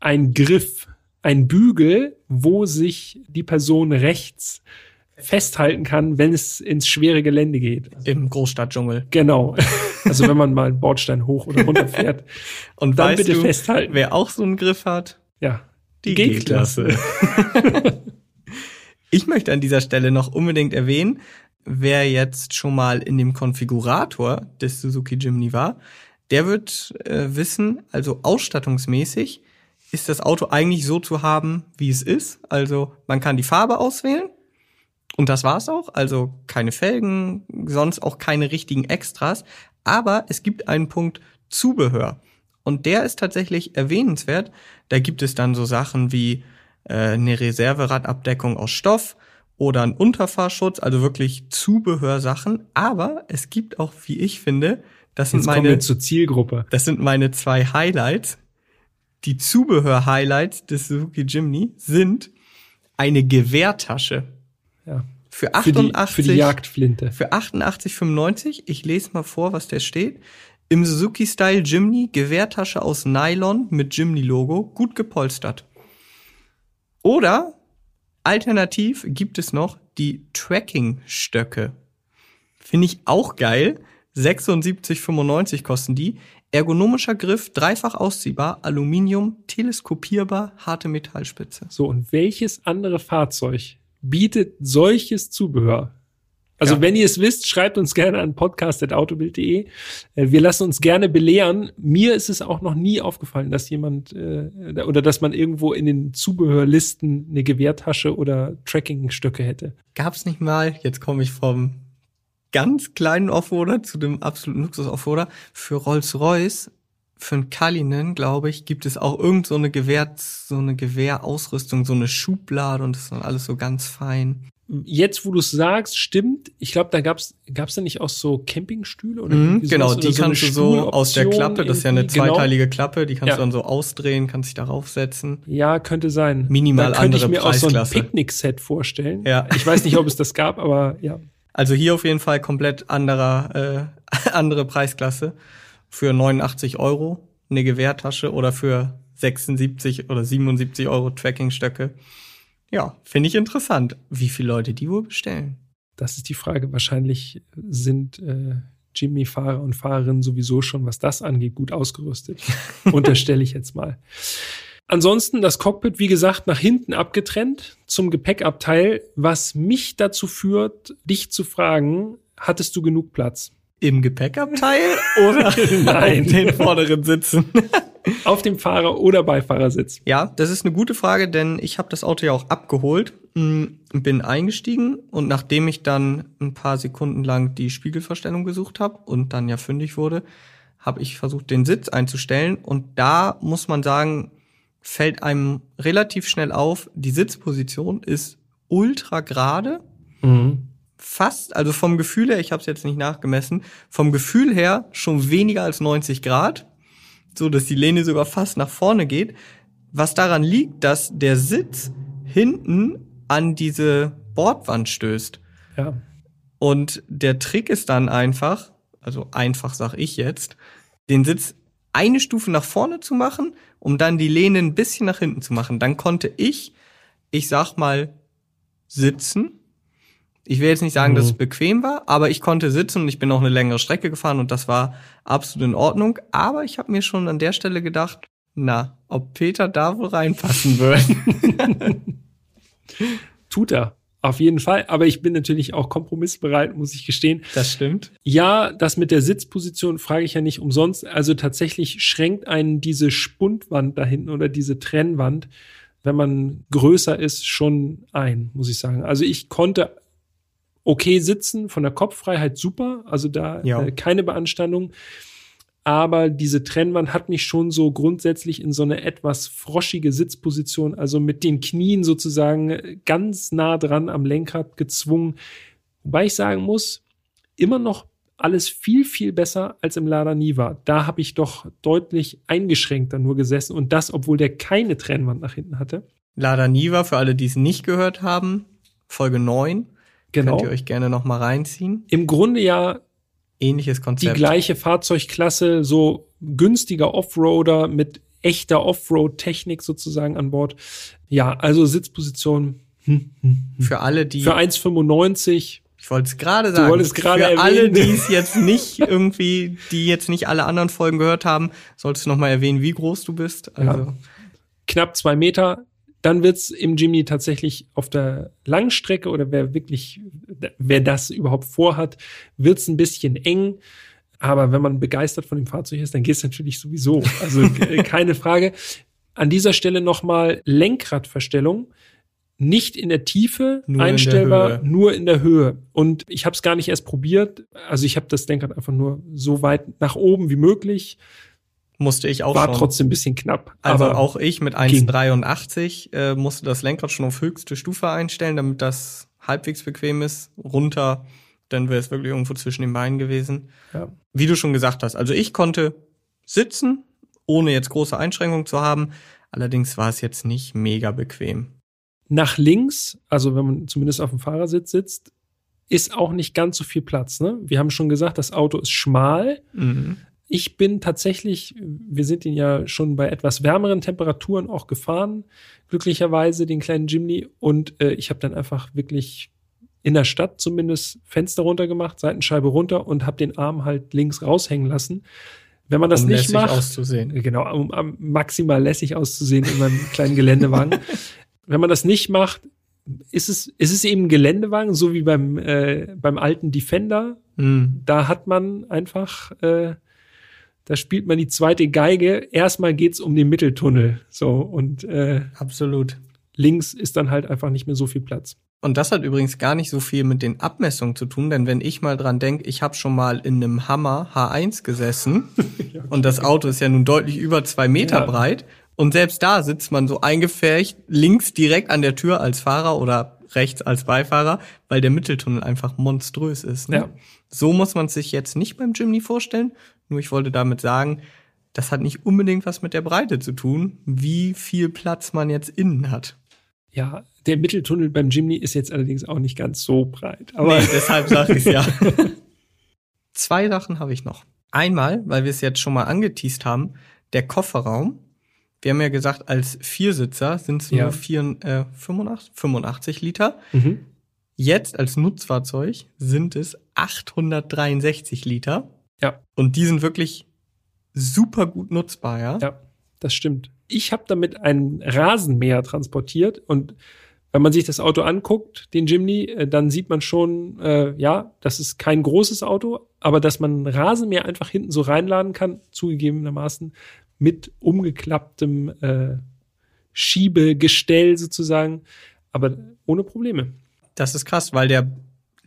ein Griff, ein Bügel, wo sich die Person rechts festhalten kann, wenn es ins schwere Gelände geht. Im Großstadtdschungel. Genau. Also wenn man mal einen Bordstein hoch oder runter fährt. (laughs) Und Dann bitte du, festhalten. wer auch so einen Griff hat? Ja. Die G-Klasse. (laughs) Ich möchte an dieser Stelle noch unbedingt erwähnen, wer jetzt schon mal in dem Konfigurator des Suzuki Jimny war, der wird äh, wissen, also ausstattungsmäßig ist das Auto eigentlich so zu haben, wie es ist. Also man kann die Farbe auswählen und das war's auch. Also keine Felgen, sonst auch keine richtigen Extras. Aber es gibt einen Punkt Zubehör. und der ist tatsächlich erwähnenswert. Da gibt es dann so Sachen wie äh, eine Reserveradabdeckung aus Stoff oder ein Unterfahrschutz, also wirklich Zubehörsachen. Aber es gibt auch, wie ich finde, das sind Jetzt meine, zur Zielgruppe. das sind meine zwei Highlights. Die Zubehör-Highlights des Suzuki Jimny sind eine Gewehrtasche Ja. für Für die, 88 für die Jagdflinte. für 88,95. Ich lese mal vor, was der steht. Im Suzuki Style Jimny Gewehrtasche aus Nylon mit Jimny Logo, gut gepolstert. Oder alternativ gibt es noch die Tracking Stöcke. Finde ich auch geil. 76,95 kosten die. Ergonomischer Griff, dreifach ausziehbar, Aluminium, teleskopierbar, harte Metallspitze. So, und welches andere Fahrzeug bietet solches Zubehör? Also, Ja. wenn ihr es wisst, schreibt uns gerne an podcast.autobild.de. Äh, Wir lassen uns gerne belehren. Mir ist es auch noch nie aufgefallen, dass jemand äh, oder dass man irgendwo in den Zubehörlisten eine Gewehrtasche oder Trackingstöcke hätte. Gab's nicht mal, jetzt komme ich vom ganz kleinen Offroader zu dem absoluten Luxus-Offroader, für Rolls-Royce, für einen Cullinan, glaube ich, gibt es auch irgend so eine Gewehr, so eine Gewehrausrüstung, so eine Schublade und das ist dann alles so ganz fein. Jetzt, wo du es sagst, stimmt. Ich glaube, da gab's gab's da nicht auch so Campingstühle oder Mhm, genau, Oder die so eine kannst du so aus der Klappe, das ist ja eine? Genau. zweiteilige Klappe, die kannst Ja. du dann so ausdrehen, kannst dich darauf setzen. Ja, könnte sein. Minimal da könnte ich andere mir auch so ein. Picknick-Set vorstellen. Ja. Ich weiß nicht, ob es das gab, aber ja. Also hier auf jeden Fall komplett anderer, äh, (laughs) andere Preisklasse. Für 89 Euro eine Gewehrtasche oder für 76 oder 77 Euro Trackingstöcke. Ja, finde ich interessant. Wie viele Leute die wohl bestellen? Das ist die Frage. Wahrscheinlich sind äh, Jimny-Fahrer und Fahrerinnen sowieso schon, was das angeht, gut ausgerüstet. (laughs) Unterstelle ich jetzt mal. Ansonsten das Cockpit, wie gesagt, nach hinten abgetrennt zum Gepäckabteil, was mich dazu führt, dich zu fragen, hattest du genug Platz? Im Gepäckabteil oder (laughs) Nein. auf den vorderen Sitzen? (laughs) Auf dem Fahrer- oder Beifahrersitz? Ja, das ist eine gute Frage, denn ich habe das Auto ja auch abgeholt, mh, bin eingestiegen und nachdem ich dann ein paar Sekunden lang die Spiegelverstellung gesucht habe und dann ja fündig wurde, habe ich versucht, den Sitz einzustellen und da muss man sagen, fällt einem relativ schnell auf, die Sitzposition ist ultra gerade, fast, also vom Gefühl her, ich habe es jetzt nicht nachgemessen, vom Gefühl her schon weniger als 90 Grad, so dass die Lehne sogar fast nach vorne geht, was daran liegt, dass der Sitz hinten an diese Bordwand stößt. Ja. Und der Trick ist dann einfach, also einfach sag ich jetzt, den Sitz eine Stufe nach vorne zu machen, um dann die Lehne ein bisschen nach hinten zu machen. Dann konnte ich, ich sag mal, sitzen. Ich will jetzt nicht sagen, dass es Mhm. bequem war, aber ich konnte sitzen und ich bin auch eine längere Strecke gefahren und das war absolut in Ordnung. Aber ich habe mir schon an der Stelle gedacht, na, ob Peter da wohl reinpassen würde. (laughs) Tut er. Auf jeden Fall. Aber ich bin natürlich auch kompromissbereit, muss ich gestehen. Das stimmt. Ja, das mit der Sitzposition frage ich ja nicht umsonst. Also tatsächlich schränkt einen diese Spundwand da hinten oder diese Trennwand, wenn man größer ist, schon ein, muss ich sagen. Also ich konnte okay sitzen, von der Kopffreiheit super, also da Ja. äh, keine Beanstandung. Aber diese Trennwand hat mich schon so grundsätzlich in so eine etwas froschige Sitzposition, also mit den Knien sozusagen äh, ganz nah dran am Lenkrad gezwungen. Wobei ich sagen muss, immer noch alles viel, viel besser als im Lada Niva. Da habe ich doch deutlich eingeschränkter nur gesessen und das, obwohl der keine Trennwand nach hinten hatte. Lada Niva, für alle, die es nicht gehört haben, Folge 9. Genau. Könnt ihr euch gerne noch mal reinziehen. Im Grunde ja Ähnliches die Konzept. gleiche Fahrzeugklasse, so günstiger Offroader mit echter Offroad-Technik sozusagen an Bord. Ja, also Sitzposition hm, hm, hm. Für alle, die, für 1,95. ich wollte es gerade sagen, wolltest gerade für alle, die es jetzt nicht irgendwie, die jetzt nicht alle anderen Folgen gehört haben, solltest du noch mal erwähnen, wie groß du bist. Also, Ja. knapp zwei Meter. Dann wird's im Jimny tatsächlich auf der Langstrecke oder wer wirklich, wer das überhaupt vorhat, wird's ein bisschen eng. Aber wenn man begeistert von dem Fahrzeug ist, dann geht's natürlich sowieso. Also (laughs) äh, keine Frage. An dieser Stelle nochmal Lenkradverstellung. Nicht in der Tiefe Nur in einstellbar, Höhe. nur in der Höhe. Und ich habe es gar nicht erst probiert. Also ich habe das Lenkrad einfach nur so weit nach oben wie möglich Musste ich auch War schon. trotzdem ein bisschen knapp. Also aber auch ich mit ging. 1,83 äh, musste das Lenkrad schon auf höchste Stufe einstellen, damit das halbwegs bequem ist. Runter, dann wäre es wirklich irgendwo zwischen den Beinen gewesen. Ja. Wie du schon gesagt hast, also ich konnte sitzen, ohne jetzt große Einschränkungen zu haben. Allerdings war es jetzt nicht mega bequem. nach links, also wenn man zumindest auf dem Fahrersitz sitzt, ist auch nicht ganz so viel Platz. Ne? Wir haben schon gesagt, das Auto ist schmal. Mhm. Ich bin tatsächlich, wir sind ihn ja schon bei etwas wärmeren Temperaturen auch gefahren, glücklicherweise den kleinen Jimny. Und äh, ich habe dann einfach wirklich in der Stadt zumindest Fenster runtergemacht, Seitenscheibe runter und habe den Arm halt links raushängen lassen. Wenn man das um nicht lässig macht, auszusehen. Genau, um am maximal lässig auszusehen in meinem kleinen Geländewagen. (laughs) Wenn man das nicht macht, ist es, ist es eben ein Geländewagen, so wie beim, äh, beim alten Defender. Mhm. Da hat man einfach, äh, da spielt man die zweite Geige. Erstmal geht's um den Mitteltunnel. So, und äh, Absolut. links ist dann halt einfach nicht mehr so viel Platz. Und das hat übrigens gar nicht so viel mit den Abmessungen zu tun, denn wenn ich mal dran denke, ich habe schon mal in einem Hammer H1 gesessen (laughs) und das Auto ist ja nun deutlich über zwei Meter Ja. breit und selbst da sitzt man so eingefärcht links direkt an der Tür als Fahrer oder rechts als Beifahrer, weil der Mitteltunnel einfach monströs ist. Ne? Ja. So muss man sich jetzt nicht beim Jimny vorstellen, nur ich wollte damit sagen, das hat nicht unbedingt was mit der Breite zu tun, wie viel Platz man jetzt innen hat. Ja, der Mitteltunnel beim Jimny ist jetzt allerdings auch nicht ganz so breit. Aber nee, deshalb sage ich ja. (laughs) Zwei Sachen habe ich noch. Einmal, weil wir es jetzt schon mal angeteased haben, der Kofferraum. Wir haben ja gesagt, als Viersitzer sind es Ja. nur vier, äh, 85, 85 Liter. mhm. Jetzt als Nutzfahrzeug sind es 863 Liter. Ja, Und die sind wirklich super gut nutzbar, ja? Ja, das stimmt. Ich habe damit einen Rasenmäher transportiert und wenn man sich das Auto anguckt, den Jimny, äh, dann sieht man schon, äh, ja, das ist kein großes Auto, aber dass man Rasenmäher einfach hinten so reinladen kann, zugegebenermaßen mit umgeklapptem äh, Schiebegestell sozusagen, aber ohne Probleme. Das ist krass, weil der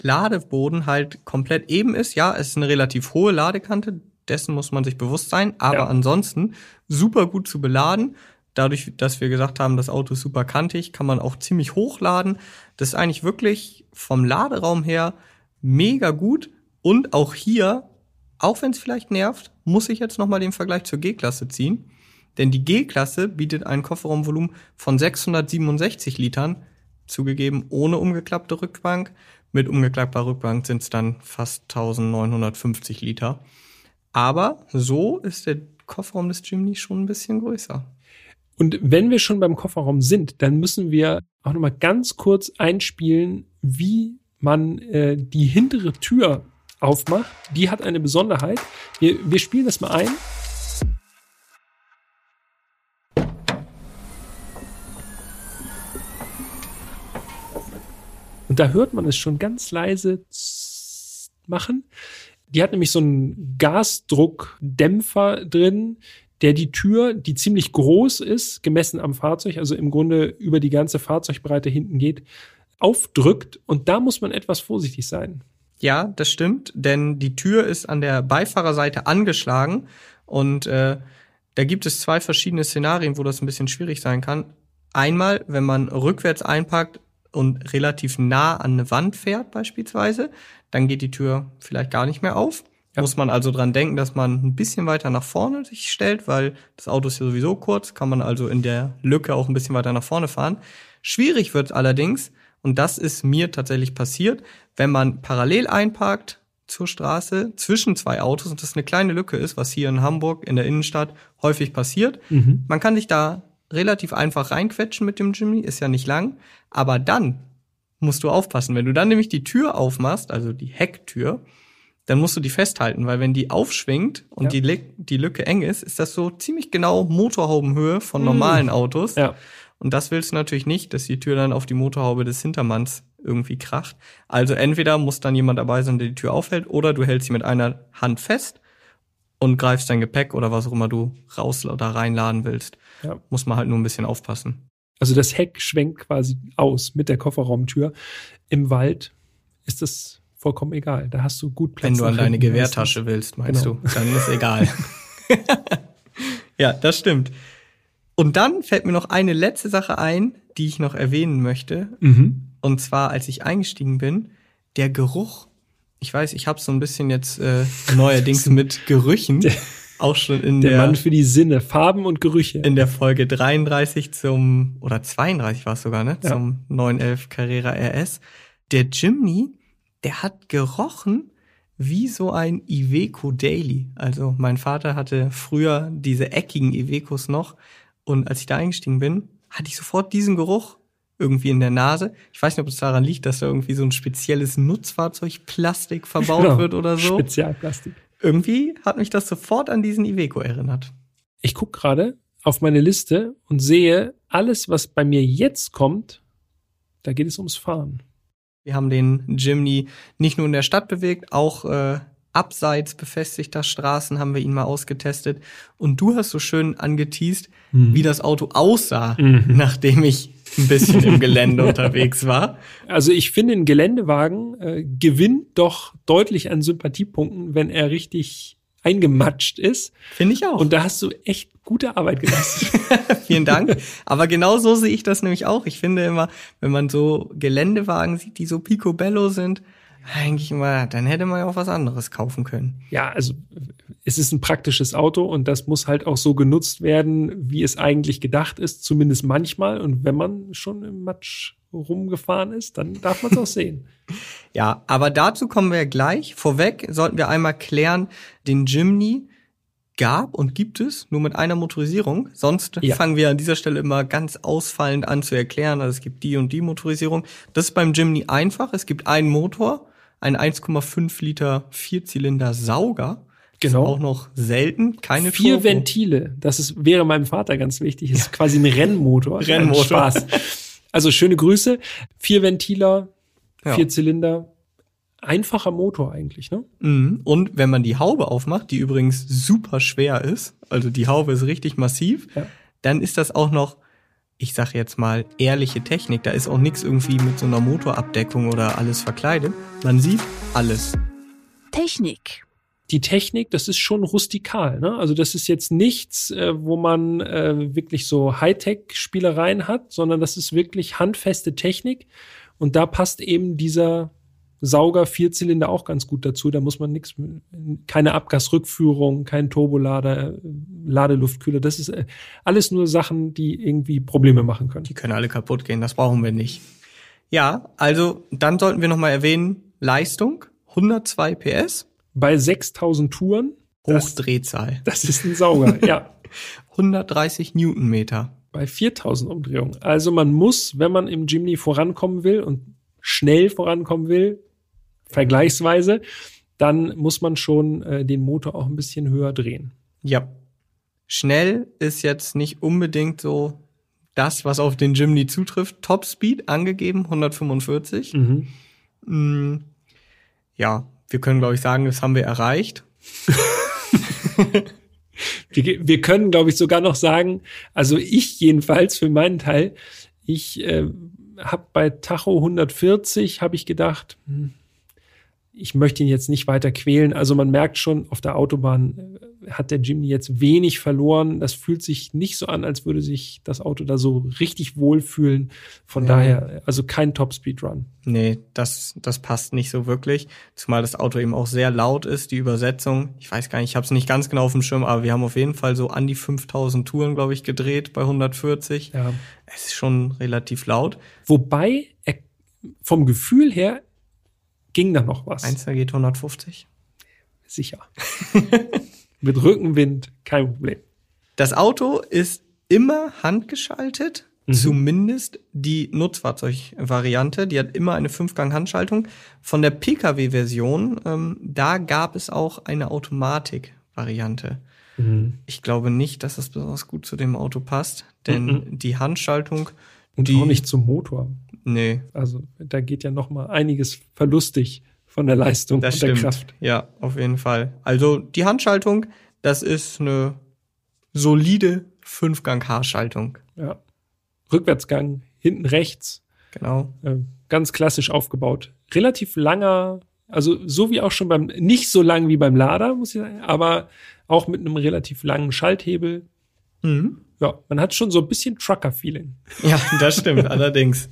Ladeboden halt komplett eben ist. Ja, es ist eine relativ hohe Ladekante, dessen muss man sich bewusst sein, aber Ja. ansonsten super gut zu beladen. Dadurch, dass wir gesagt haben, das Auto ist super kantig, kann man auch ziemlich hochladen. Das ist eigentlich wirklich vom Laderaum her mega gut. Und auch hier, auch wenn es vielleicht nervt, muss ich jetzt nochmal den Vergleich zur G-Klasse ziehen. Denn die G-Klasse bietet ein Kofferraumvolumen von 667 Litern, zugegeben ohne umgeklappte Rückbank. Mit umgeklappter Rückbank sind es dann fast 1950 Liter. Aber so ist der Kofferraum des Jimny schon ein bisschen größer. Und wenn wir schon beim Kofferraum sind, dann müssen wir auch noch mal ganz kurz einspielen, wie man äh, die hintere Tür aufmacht. Die hat eine Besonderheit. Wir, wir spielen das mal ein. Und da hört man es schon ganz leise machen. Die hat nämlich so einen Gasdruckdämpfer drin, der die Tür, die ziemlich groß ist, gemessen am Fahrzeug, also im Grunde über die ganze Fahrzeugbreite hinten geht, aufdrückt. Und da muss man etwas vorsichtig sein. Ja, das stimmt, denn die Tür ist an der Beifahrerseite angeschlagen und äh, da gibt es zwei verschiedene Szenarien, wo das ein bisschen schwierig sein kann. Einmal, wenn man rückwärts einpackt und relativ nah an eine Wand fährt beispielsweise, dann geht die Tür vielleicht gar nicht mehr auf. Ja. Muss man also dran denken, dass man ein bisschen weiter nach vorne sich stellt, weil das Auto ist ja sowieso kurz, kann man also in der Lücke auch ein bisschen weiter nach vorne fahren. Schwierig wird allerdings, und das ist mir tatsächlich passiert, wenn man parallel einparkt zur Straße zwischen zwei Autos und das eine kleine Lücke ist, was hier in Hamburg in der Innenstadt häufig passiert. Man kann sich da relativ einfach reinquetschen mit dem Jimny, ist ja nicht lang, aber dann musst du aufpassen, wenn du dann nämlich die Tür aufmachst, also die Hecktür, dann musst du die festhalten, weil wenn die aufschwingt und Ja. die, die Lücke eng ist, ist das so ziemlich genau Motorhaubenhöhe von normalen Autos. Ja. Und das willst du natürlich nicht, dass die Tür dann auf die Motorhaube des Hintermanns irgendwie kracht. Also entweder muss dann jemand dabei sein, der die Tür aufhält, oder du hältst sie mit einer Hand fest und greifst dein Gepäck oder was auch immer du raus oder reinladen willst. Ja. Muss man halt nur ein bisschen aufpassen. Also das Heck schwenkt quasi aus mit der Kofferraumtür. Im Wald ist das vollkommen egal. Da hast du gut Platz. Wenn du an deine Gewehrtasche willst, meinst Genau. du, dann ist egal. (laughs) Ja, das stimmt. Und dann fällt mir noch eine letzte Sache ein, die ich noch erwähnen möchte. Mhm. Und zwar, als ich eingestiegen bin, der Geruch. Ich weiß, ich habe so ein bisschen jetzt äh, (laughs) neuerdings mit Gerüchen. Auch schon in Der der, Mann für die Sinne, Farben und Gerüche. in der Folge 33 zum, oder 32 war es sogar, ne? Ja. Zum 911 Carrera RS. Der Jimny, der hat gerochen wie so ein Iveco Daily. Also mein Vater hatte früher diese eckigen Ivecos noch und als ich da eingestiegen bin, hatte ich sofort diesen Geruch irgendwie in der Nase. Ich weiß nicht, ob es daran liegt, dass da irgendwie so ein spezielles Nutzfahrzeug Plastik verbaut Genau. wird oder so. Spezialplastik. Irgendwie hat mich das sofort an diesen Iveco erinnert. Ich gucke gerade auf meine Liste und sehe, alles, was bei mir jetzt kommt, da geht es ums Fahren. Wir haben den Jimny nicht nur in der Stadt bewegt, auch äh, abseits befestigter Straßen haben wir ihn mal ausgetestet. Und du hast so schön angeteased, Mhm. wie das Auto aussah, Mhm. nachdem ich ein bisschen im Gelände (laughs) unterwegs war. Also ich finde, ein Geländewagen äh, gewinnt doch deutlich an Sympathiepunkten, wenn er richtig eingematscht ist. Finde ich auch. Und da hast du echt gute Arbeit geleistet. (laughs) Vielen Dank. Aber genau so sehe ich das nämlich auch. Ich finde immer, wenn man so Geländewagen sieht, die so picobello sind, eigentlich immer, dann hätte man ja auch was anderes kaufen können. ja, also es ist ein praktisches Auto und das muss halt auch so genutzt werden, wie es eigentlich gedacht ist, zumindest manchmal. Und wenn man schon im Matsch rumgefahren ist, dann darf man es auch sehen. (laughs) Ja, aber dazu kommen wir gleich. Vorweg sollten wir einmal klären, den Jimny gab und gibt es nur mit einer Motorisierung. Sonst Ja. fangen wir an dieser Stelle immer ganz ausfallend an zu erklären. Also es gibt die und die Motorisierung. Das ist beim Jimny einfach. Es gibt einen Motor, einen 1,5 Liter Vierzylinder Sauger. Genau. Ist auch noch selten. Keine Vier Turbo. Ventile, das ist, wäre meinem Vater ganz wichtig, ist quasi ein Rennmotor. Rennmotor. Spaß. Also schöne Grüße. Vier Ventiler, Ja. vier Zylinder. Einfacher Motor eigentlich, ne? Mhm. Und wenn man die Haube aufmacht, die übrigens super schwer ist, also die Haube ist richtig massiv, Ja. dann ist das auch noch, ich sag jetzt mal, ehrliche Technik. Da ist auch nichts irgendwie mit so einer Motorabdeckung oder alles verkleidet. Man sieht alles. Technik. Die Technik, das ist schon rustikal, ne? Also das ist jetzt nichts, äh, wo man äh, wirklich so Hightech-Spielereien hat, sondern das ist wirklich handfeste Technik. Und da passt eben dieser Sauger Vierzylinder auch ganz gut dazu. Da muss man nichts, keine Abgasrückführung, kein Turbolader, äh, Ladeluftkühler. Das ist äh, alles nur Sachen, die irgendwie Probleme machen können. Die können alle kaputt gehen, das brauchen wir nicht. Ja, also dann sollten wir nochmal erwähnen, Leistung, 102 PS, Bei 6000 Touren, das, Hochdrehzahl, das ist ein Sauger, (laughs) ja. 130 Newtonmeter. Bei 4000 Umdrehungen. Also man muss, wenn man im Jimny vorankommen will und schnell vorankommen will, vergleichsweise, dann muss man schon äh, den Motor auch ein bisschen höher drehen. Ja. Schnell ist jetzt nicht unbedingt so das, was auf den Jimny zutrifft. Top Speed angegeben, 145. Mhm. Mm, ja, wir können, glaube ich, sagen, das haben wir erreicht. (laughs) (laughs) Wir, wir können, glaube ich, sogar noch sagen, also ich jedenfalls für meinen Teil, ich äh, habe bei Tacho 140, habe ich gedacht, hm, ich möchte ihn jetzt nicht weiter quälen. Also man merkt schon, auf der Autobahn äh, hat der Jimny jetzt wenig verloren. Das fühlt sich nicht so an, als würde sich das Auto da so richtig wohlfühlen. Von Ja. daher, also kein Top-Speed-Run. Nee, das, das passt nicht so wirklich. Zumal das Auto eben auch sehr laut ist, die Übersetzung. Ich weiß gar nicht, ich habe es nicht ganz genau auf dem Schirm, aber wir haben auf jeden Fall so an die 5000 Touren, glaube ich, gedreht bei 140. Ja. Es ist schon relativ laut. Wobei, vom Gefühl her, ging da noch was. Eins, da geht 150. Sicher. (laughs) Mit Rückenwind kein Problem. Das Auto ist immer handgeschaltet, Mhm. zumindest die Nutzfahrzeugvariante. Die hat immer eine Fünfgang-Handschaltung. Von der Pkw-Version, ähm, da gab es auch eine Automatik-Variante. Ich glaube nicht, dass das besonders gut zu dem Auto passt, denn Mhm. die Handschaltung, Und die, auch nicht zum Motor. Nee, Also da geht ja noch mal einiges verlustig von der Leistung das und der stimmt. Kraft. Ja, auf jeden Fall. Also die Handschaltung, das ist eine solide Fünfgang-H-Schaltung. Ja. Rückwärtsgang, hinten rechts, Genau. äh, ganz klassisch aufgebaut. Relativ langer, also so wie auch schon beim, nicht so lang wie beim Lader, muss ich sagen, aber auch mit einem relativ langen Schalthebel. Mhm. Ja, man hat schon so ein bisschen Trucker-Feeling. Ja, das stimmt, (laughs) allerdings.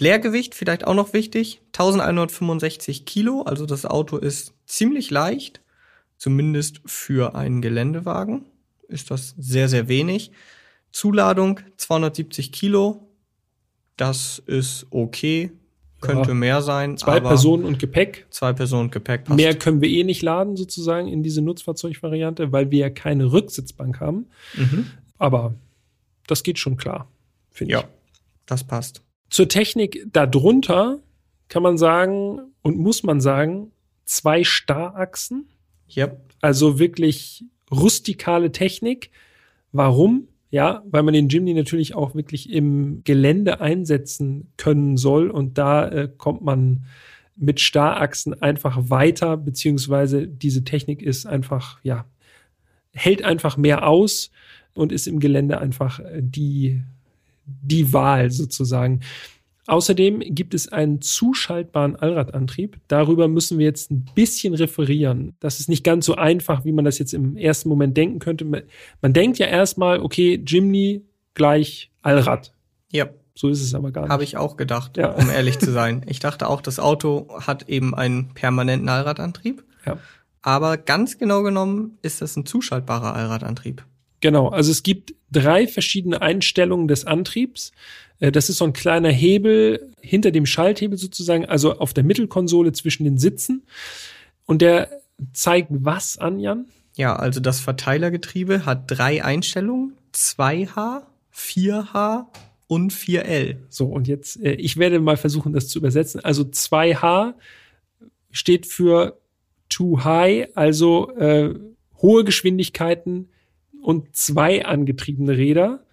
Leergewicht vielleicht auch noch wichtig. 1165 Kilo, also das Auto ist ziemlich leicht. Zumindest für einen Geländewagen ist das sehr, sehr wenig. Zuladung 270 Kilo. Das ist okay. Könnte Ja. mehr sein. Zwei Personen und Gepäck. Zwei Personen Gepäck passt. Mehr können wir eh nicht laden, sozusagen, in diese Nutzfahrzeugvariante, weil wir ja keine Rücksitzbank haben. Mhm. Aber das geht schon klar, finde Ja, ich. das passt. Zur Technik darunter kann man sagen und muss man sagen, zwei Starrachsen, Yep. also wirklich rustikale Technik. Warum? Ja, weil man den Jimny natürlich auch wirklich im Gelände einsetzen können soll und da äh, kommt man mit Starrachsen einfach weiter, beziehungsweise diese Technik ist einfach, ja, hält einfach mehr aus und ist im Gelände einfach äh, die, die Wahl sozusagen. Außerdem gibt es einen zuschaltbaren Allradantrieb. Darüber müssen wir jetzt ein bisschen referieren. Das ist nicht ganz so einfach, wie man das jetzt im ersten Moment denken könnte. Man denkt ja erstmal, okay, Jimny gleich Allrad. Yep. So ist es aber gar nicht. Habe ich auch gedacht, Ja. um ehrlich zu sein. Ich dachte auch, das Auto hat eben einen permanenten Allradantrieb. Ja. Aber ganz genau genommen ist das ein zuschaltbarer Allradantrieb. Genau, also es gibt drei verschiedene Einstellungen des Antriebs. Äh, Das ist so ein kleiner Hebel hinter dem Schalthebel sozusagen, also auf der Mittelkonsole zwischen den Sitzen. Und der zeigt was an, Jan? Ja, also das Verteilergetriebe hat drei Einstellungen. 2H, 4H und 4L. So, und jetzt, äh, ich werde mal versuchen, das zu übersetzen. Also 2H steht für too high, also äh, hohe Geschwindigkeiten und zwei angetriebene Räder.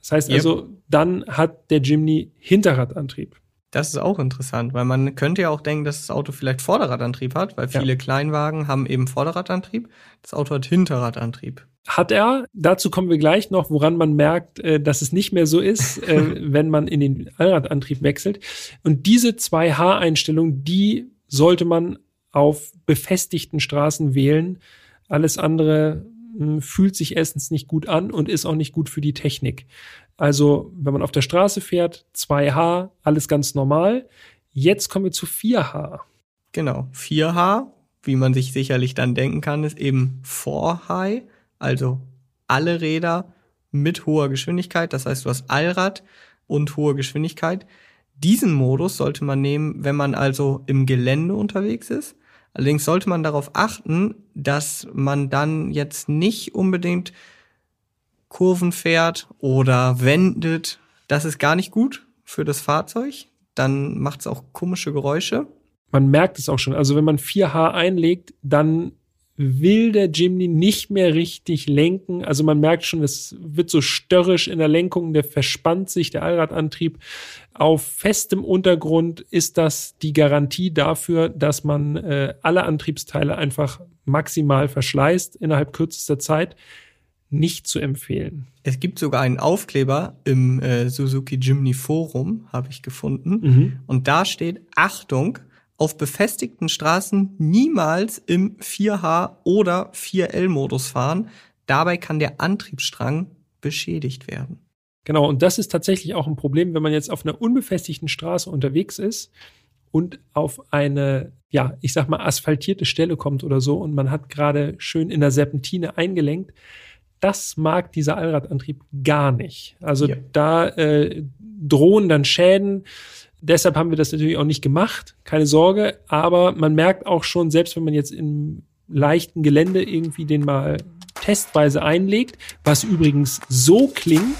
Das heißt Yep. also, dann hat der Jimny Hinterradantrieb. Das ist auch interessant, weil man könnte ja auch denken, dass das Auto vielleicht Vorderradantrieb hat, weil Ja. viele Kleinwagen haben eben Vorderradantrieb. Das Auto hat Hinterradantrieb. Hat er, dazu kommen wir gleich noch, woran man merkt, äh, dass es nicht mehr so ist, (laughs) äh, wenn man in den Allradantrieb wechselt. Und diese 2H-Einstellung, die sollte man auf befestigten Straßen wählen. Alles andere fühlt sich erstens nicht gut an und ist auch nicht gut für die Technik. Also, wenn man auf der Straße fährt, 2H, alles ganz normal. Jetzt kommen wir zu 4H. Genau. 4H, wie man sich sicherlich dann denken kann, ist eben 4High, also alle Räder mit hoher Geschwindigkeit. Das heißt, du hast Allrad und hohe Geschwindigkeit. Diesen Modus sollte man nehmen, wenn man also im Gelände unterwegs ist. Allerdings sollte man darauf achten, dass man dann jetzt nicht unbedingt Kurven fährt oder wendet. Das ist gar nicht gut für das Fahrzeug. Dann macht es auch komische Geräusche. man merkt es auch schon. Also wenn man 4H einlegt, dann will der Jimny nicht mehr richtig lenken. Also man merkt schon, es wird so störrisch in der Lenkung, der verspannt sich, der Allradantrieb. Auf festem Untergrund ist das die Garantie dafür, dass man äh, alle Antriebsteile einfach maximal verschleißt innerhalb kürzester Zeit. Nicht zu empfehlen. Es gibt sogar einen Aufkleber im äh, Suzuki Jimny Forum, habe ich gefunden. Mhm. Und da steht, Achtung, auf befestigten Straßen niemals im 4H oder 4L-Modus fahren. Dabei kann der Antriebsstrang beschädigt werden. Genau, und das ist tatsächlich auch ein Problem, wenn man jetzt auf einer unbefestigten Straße unterwegs ist und auf eine, ja, ich sag mal, asphaltierte Stelle kommt oder so und man hat gerade schön in der Serpentine eingelenkt. Das mag dieser Allradantrieb gar nicht. Also Ja. da äh, drohen dann Schäden. Deshalb haben wir das natürlich auch nicht gemacht, keine Sorge. Aber man merkt auch schon, selbst wenn man jetzt im leichten Gelände irgendwie den mal testweise einlegt, was übrigens so klingt,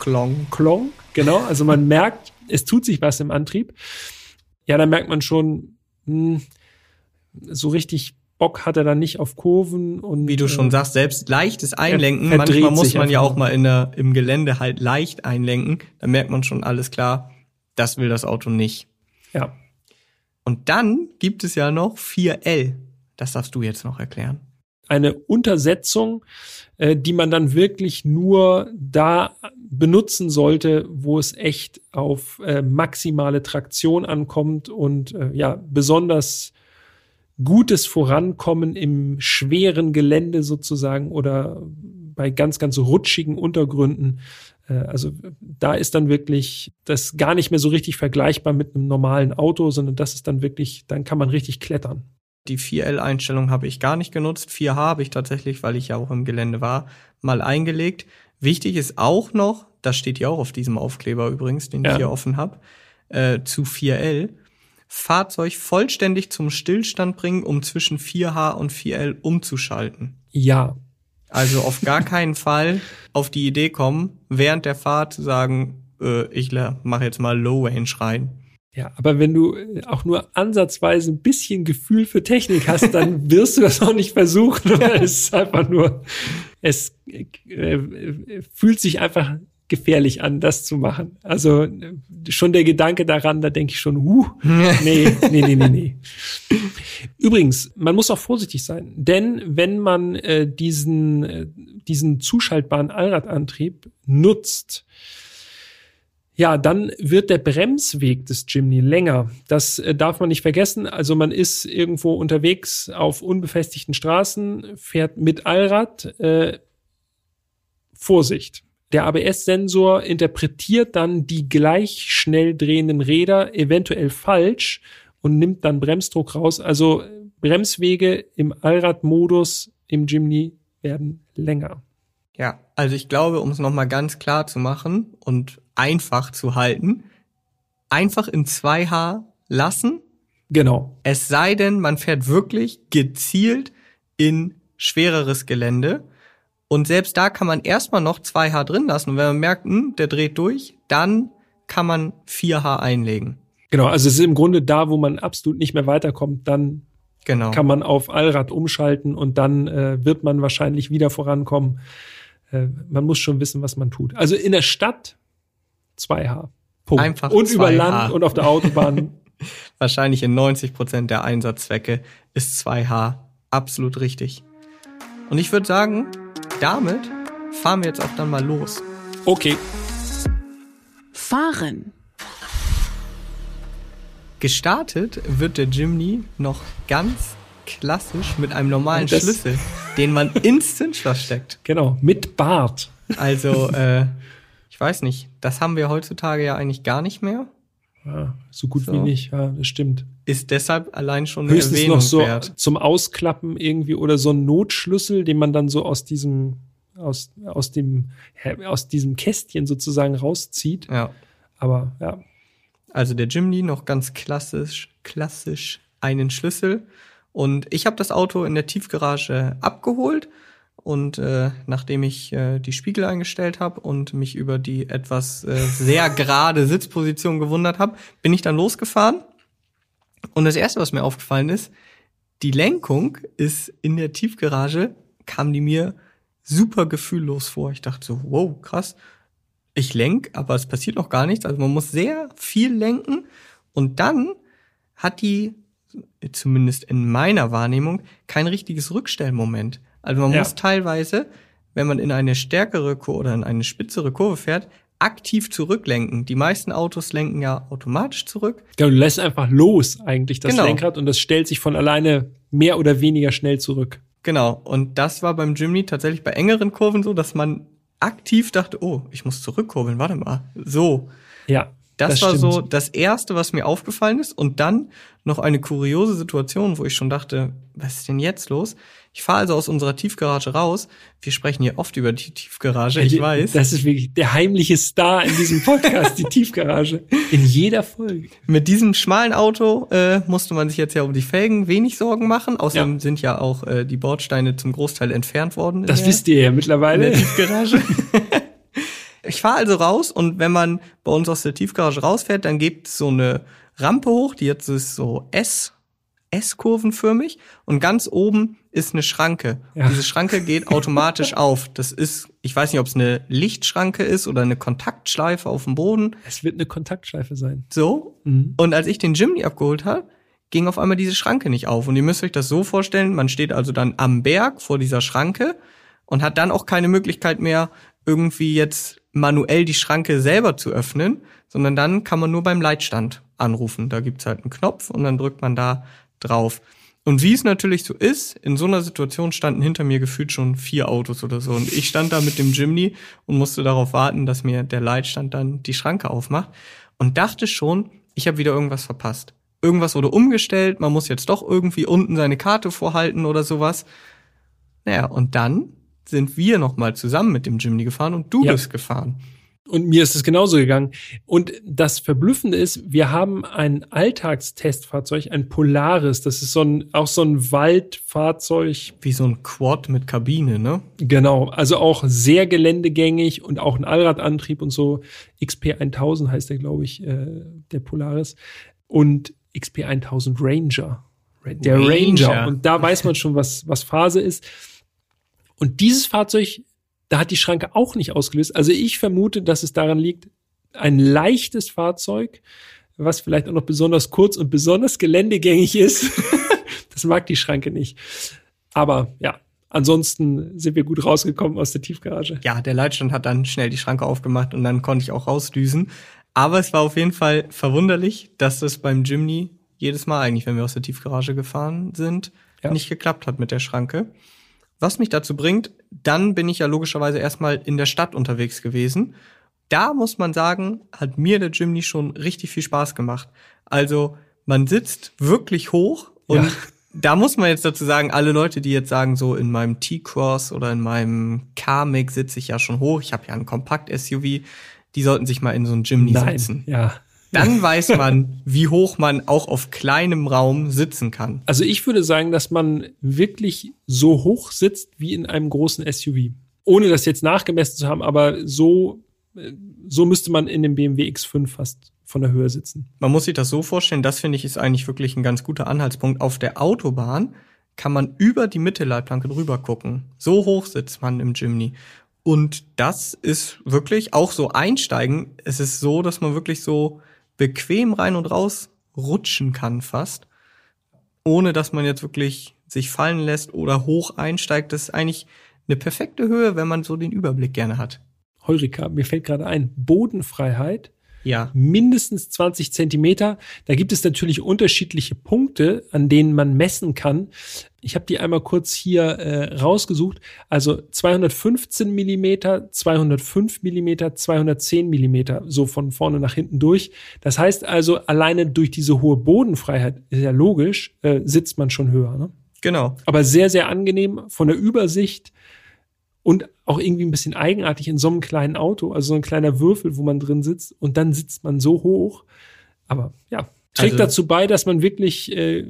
Klong. Klong, genau. Also man merkt, es tut sich was im Antrieb. Ja, da merkt man schon, hm, so richtig Bock hat er dann nicht auf Kurven und Wie du schon äh, sagst, selbst leichtes Einlenken, manchmal muss man ja auch mal in der, im Gelände halt leicht einlenken. Da merkt man schon alles klar, das will das Auto nicht. Ja, Und dann gibt es ja noch 4L. Das darfst du jetzt noch erklären. Eine Untersetzung, äh, die man dann wirklich nur da benutzen sollte, wo es echt auf äh, maximale Traktion ankommt und äh, ja, besonders gutes Vorankommen im schweren Gelände sozusagen oder bei ganz, ganz rutschigen Untergründen. Äh, also da ist dann wirklich das gar nicht mehr so richtig vergleichbar mit einem normalen Auto, sondern das ist dann wirklich, dann kann man richtig klettern. Die 4L-Einstellung habe ich gar nicht genutzt. 4H habe ich tatsächlich, weil ich ja auch im Gelände war, mal eingelegt. Wichtig ist auch noch, das steht ja auch auf diesem Aufkleber übrigens, den ja. ich hier offen habe, äh, zu 4L. Fahrzeug vollständig zum Stillstand bringen, um zwischen 4H und 4L umzuschalten. Ja. Also auf gar keinen Fall auf die Idee kommen, während der Fahrt zu sagen, äh, ich mache jetzt mal Low Range rein. Ja, aber wenn du äh, auch nur ansatzweise ein bisschen Gefühl für Technik hast, dann (laughs) wirst du das auch nicht versuchen, weil es ist einfach nur, es äh, fühlt sich einfach gefährlich an, das zu machen. Also schon der Gedanke daran, da denke ich schon, huh, (laughs) nee, nee, nee, nee, nee. Übrigens, man muss auch vorsichtig sein, denn wenn man äh, diesen, äh, diesen zuschaltbaren Allradantrieb nutzt, ja, dann wird der Bremsweg des Jimny länger. Das äh, darf man nicht vergessen. Also man ist irgendwo unterwegs auf unbefestigten Straßen, fährt mit Allrad. Äh, Vorsicht. Der ABS-Sensor interpretiert dann die gleich schnell drehenden Räder eventuell falsch und nimmt dann Bremsdruck raus. Also Bremswege im Allradmodus im Jimny werden länger. Ja, also ich glaube, um es nochmal ganz klar zu machen und einfach zu halten, einfach in 2H lassen. Genau. Es sei denn, man fährt wirklich gezielt in schwereres Gelände. Und selbst da kann man erstmal noch 2H drin lassen. Und wenn man merkt, hm, der dreht durch, dann kann man 4H einlegen. Genau, also es ist im Grunde da, wo man absolut nicht mehr weiterkommt, dann genau. kann man auf Allrad umschalten und dann äh, wird man wahrscheinlich wieder vorankommen. Äh, man muss schon wissen, was man tut. Also in der Stadt 2H. Punkt. Einfach und 2H. über Land und auf der Autobahn. (laughs) Wahrscheinlich in 90 Prozent der Einsatzzwecke ist 2H absolut richtig. Und ich würde sagen, damit fahren wir jetzt auch dann mal los. Okay. Fahren. Gestartet wird der Jimny noch ganz klassisch mit einem normalen das Schlüssel, den man ins Zündschloss steckt. Genau, mit Bart. Also, äh, ich weiß nicht, das haben wir heutzutage ja eigentlich gar nicht mehr. Ja, so gut so. wie nicht, ja, das stimmt. Ist deshalb allein schon eine Höchstens Erwähnung noch so wert. zum Ausklappen irgendwie oder so ein Notschlüssel, den man dann so aus diesem aus aus dem aus diesem Kästchen sozusagen rauszieht. Ja. Aber ja. Also der Jimny noch ganz klassisch klassisch einen Schlüssel und ich habe das Auto in der Tiefgarage abgeholt und äh, nachdem ich äh, die Spiegel eingestellt habe und mich über die etwas äh, sehr gerade Sitzposition gewundert habe, bin ich dann losgefahren. Und das erste, was mir aufgefallen ist, die Lenkung ist in der Tiefgarage, kam die mir super gefühllos vor. Ich dachte so, wow, krass. Ich lenk, aber es passiert noch gar nichts. Also man muss sehr viel lenken. Und dann hat die zumindest in meiner Wahrnehmung, kein richtiges Rückstellmoment. Also man ja. muss teilweise, wenn man in eine stärkere Kurve oder in eine spitzere Kurve fährt, aktiv zurücklenken. Die meisten Autos lenken ja automatisch zurück. Ja, du lässt einfach los eigentlich das genau. Lenkrad und das stellt sich von alleine mehr oder weniger schnell zurück. Genau. Und das war beim Jimny tatsächlich bei engeren Kurven so, dass man aktiv dachte, oh, ich muss zurückkurbeln, warte mal. So. Ja. Das, das war stimmt. so das erste, was mir aufgefallen ist. Und dann noch eine kuriose Situation, wo ich schon dachte, was ist denn jetzt los? Ich fahre also aus unserer Tiefgarage raus. Wir sprechen hier oft über die Tiefgarage, ich weiß. Das ist wirklich der heimliche Star in diesem Podcast, die (laughs) Tiefgarage. In jeder Folge. Mit diesem schmalen Auto äh, musste man sich jetzt ja um die Felgen wenig Sorgen machen. Außerdem ja. sind ja auch äh, die Bordsteine zum Großteil entfernt worden. Das wisst ihr ja mittlerweile. In der Tiefgarage. (laughs) Ich fahre also raus und wenn man bei uns aus der Tiefgarage rausfährt, dann gibt es so eine Rampe hoch, die jetzt ist so S, S-kurvenförmig und ganz oben ist eine Schranke. Ja. Diese Schranke geht automatisch (laughs) auf. Das ist, ich weiß nicht, ob es eine Lichtschranke ist oder eine Kontaktschleife auf dem Boden. Es wird eine Kontaktschleife sein. So. Mhm. Und als ich den Jimny abgeholt habe, ging auf einmal diese Schranke nicht auf. Und ihr müsst euch das so vorstellen, man steht also dann am Berg vor dieser Schranke und hat dann auch keine Möglichkeit mehr, irgendwie jetzt manuell die Schranke selber zu öffnen, sondern dann kann man nur beim Leitstand anrufen. Da gibt's halt einen Knopf und dann drückt man da drauf. Und wie es natürlich so ist, in so einer Situation standen hinter mir gefühlt schon vier Autos oder so. Und ich stand da mit dem Jimny und musste darauf warten, dass mir der Leitstand dann die Schranke aufmacht. Und dachte schon, ich habe wieder irgendwas verpasst. Irgendwas wurde umgestellt, man muss jetzt doch irgendwie unten seine Karte vorhalten oder sowas. Naja, und dann sind wir nochmal zusammen mit dem Jimny gefahren und du Ja. bist gefahren. Und mir ist es genauso gegangen. Und das Verblüffende ist, wir haben ein Alltagstestfahrzeug, ein Polaris. Das ist so ein, auch so ein Waldfahrzeug. Wie so ein Quad mit Kabine, ne? Genau. Also auch sehr geländegängig und auch ein Allradantrieb und so. XP 1000 heißt der, glaube ich, äh, der Polaris. Und XP 1000 Ranger. Der Ranger. Ranger. Und da weiß man schon, was, was Phase ist. Und dieses Fahrzeug, da hat die Schranke auch nicht ausgelöst. Also ich vermute, dass es daran liegt, ein leichtes Fahrzeug, was vielleicht auch noch besonders kurz und besonders geländegängig ist. (laughs) das mag die Schranke nicht. Aber ja, ansonsten sind wir gut rausgekommen aus der Tiefgarage. Ja, der Leitstand hat dann schnell die Schranke aufgemacht und dann konnte ich auch rausdüsen. Aber es war auf jeden Fall verwunderlich, dass das beim Jimny jedes Mal eigentlich, wenn wir aus der Tiefgarage gefahren sind, Ja. nicht geklappt hat mit der Schranke. Was mich dazu bringt, dann bin ich ja logischerweise erstmal in der Stadt unterwegs gewesen. Da muss man sagen, hat mir der Jimny schon richtig viel Spaß gemacht. Also man sitzt wirklich hoch und Ja. (laughs) da muss man jetzt dazu sagen, alle Leute, die jetzt sagen, so in meinem T-Cross oder in meinem Karmic sitze ich ja schon hoch, ich habe ja ein Kompakt-SUV, die sollten sich mal in so ein Jimny setzen. ja. Dann weiß man, wie hoch man auch auf kleinem Raum sitzen kann. Also ich würde sagen, dass man wirklich so hoch sitzt wie in einem großen SUV. Ohne das jetzt nachgemessen zu haben, aber so, äh, so müsste man in dem BMW X5 fast von der Höhe sitzen. Man muss sich das so vorstellen, das finde ich ist eigentlich wirklich ein ganz guter Anhaltspunkt. Auf der Autobahn kann man über die Mittelleitplanke drüber gucken. So hoch sitzt man im Jimny. Und das ist wirklich auch so einsteigen. Es ist so, dass man wirklich so bequem rein und raus rutschen kann fast. Ohne dass man jetzt wirklich sich fallen lässt oder hoch einsteigt. Das ist eigentlich eine perfekte Höhe, wenn man so den Überblick gerne hat. Heurika, mir fällt gerade ein, Bodenfreiheit Ja. mindestens 20 Zentimeter. Da gibt es natürlich unterschiedliche Punkte, an denen man messen kann. Ich habe die einmal kurz hier äh, rausgesucht. Also 215 Millimeter, 205 Millimeter, 210 Millimeter, so von vorne nach hinten durch. Das heißt also, alleine durch diese hohe Bodenfreiheit, ist ja logisch, äh, sitzt man schon höher. Ne? Genau. aber sehr, sehr angenehm von der Übersicht und auch irgendwie ein bisschen eigenartig in so einem kleinen Auto, also so ein kleiner Würfel, wo man drin sitzt und dann sitzt man so hoch. Aber ja, trägt Also- dazu bei, dass man wirklich äh,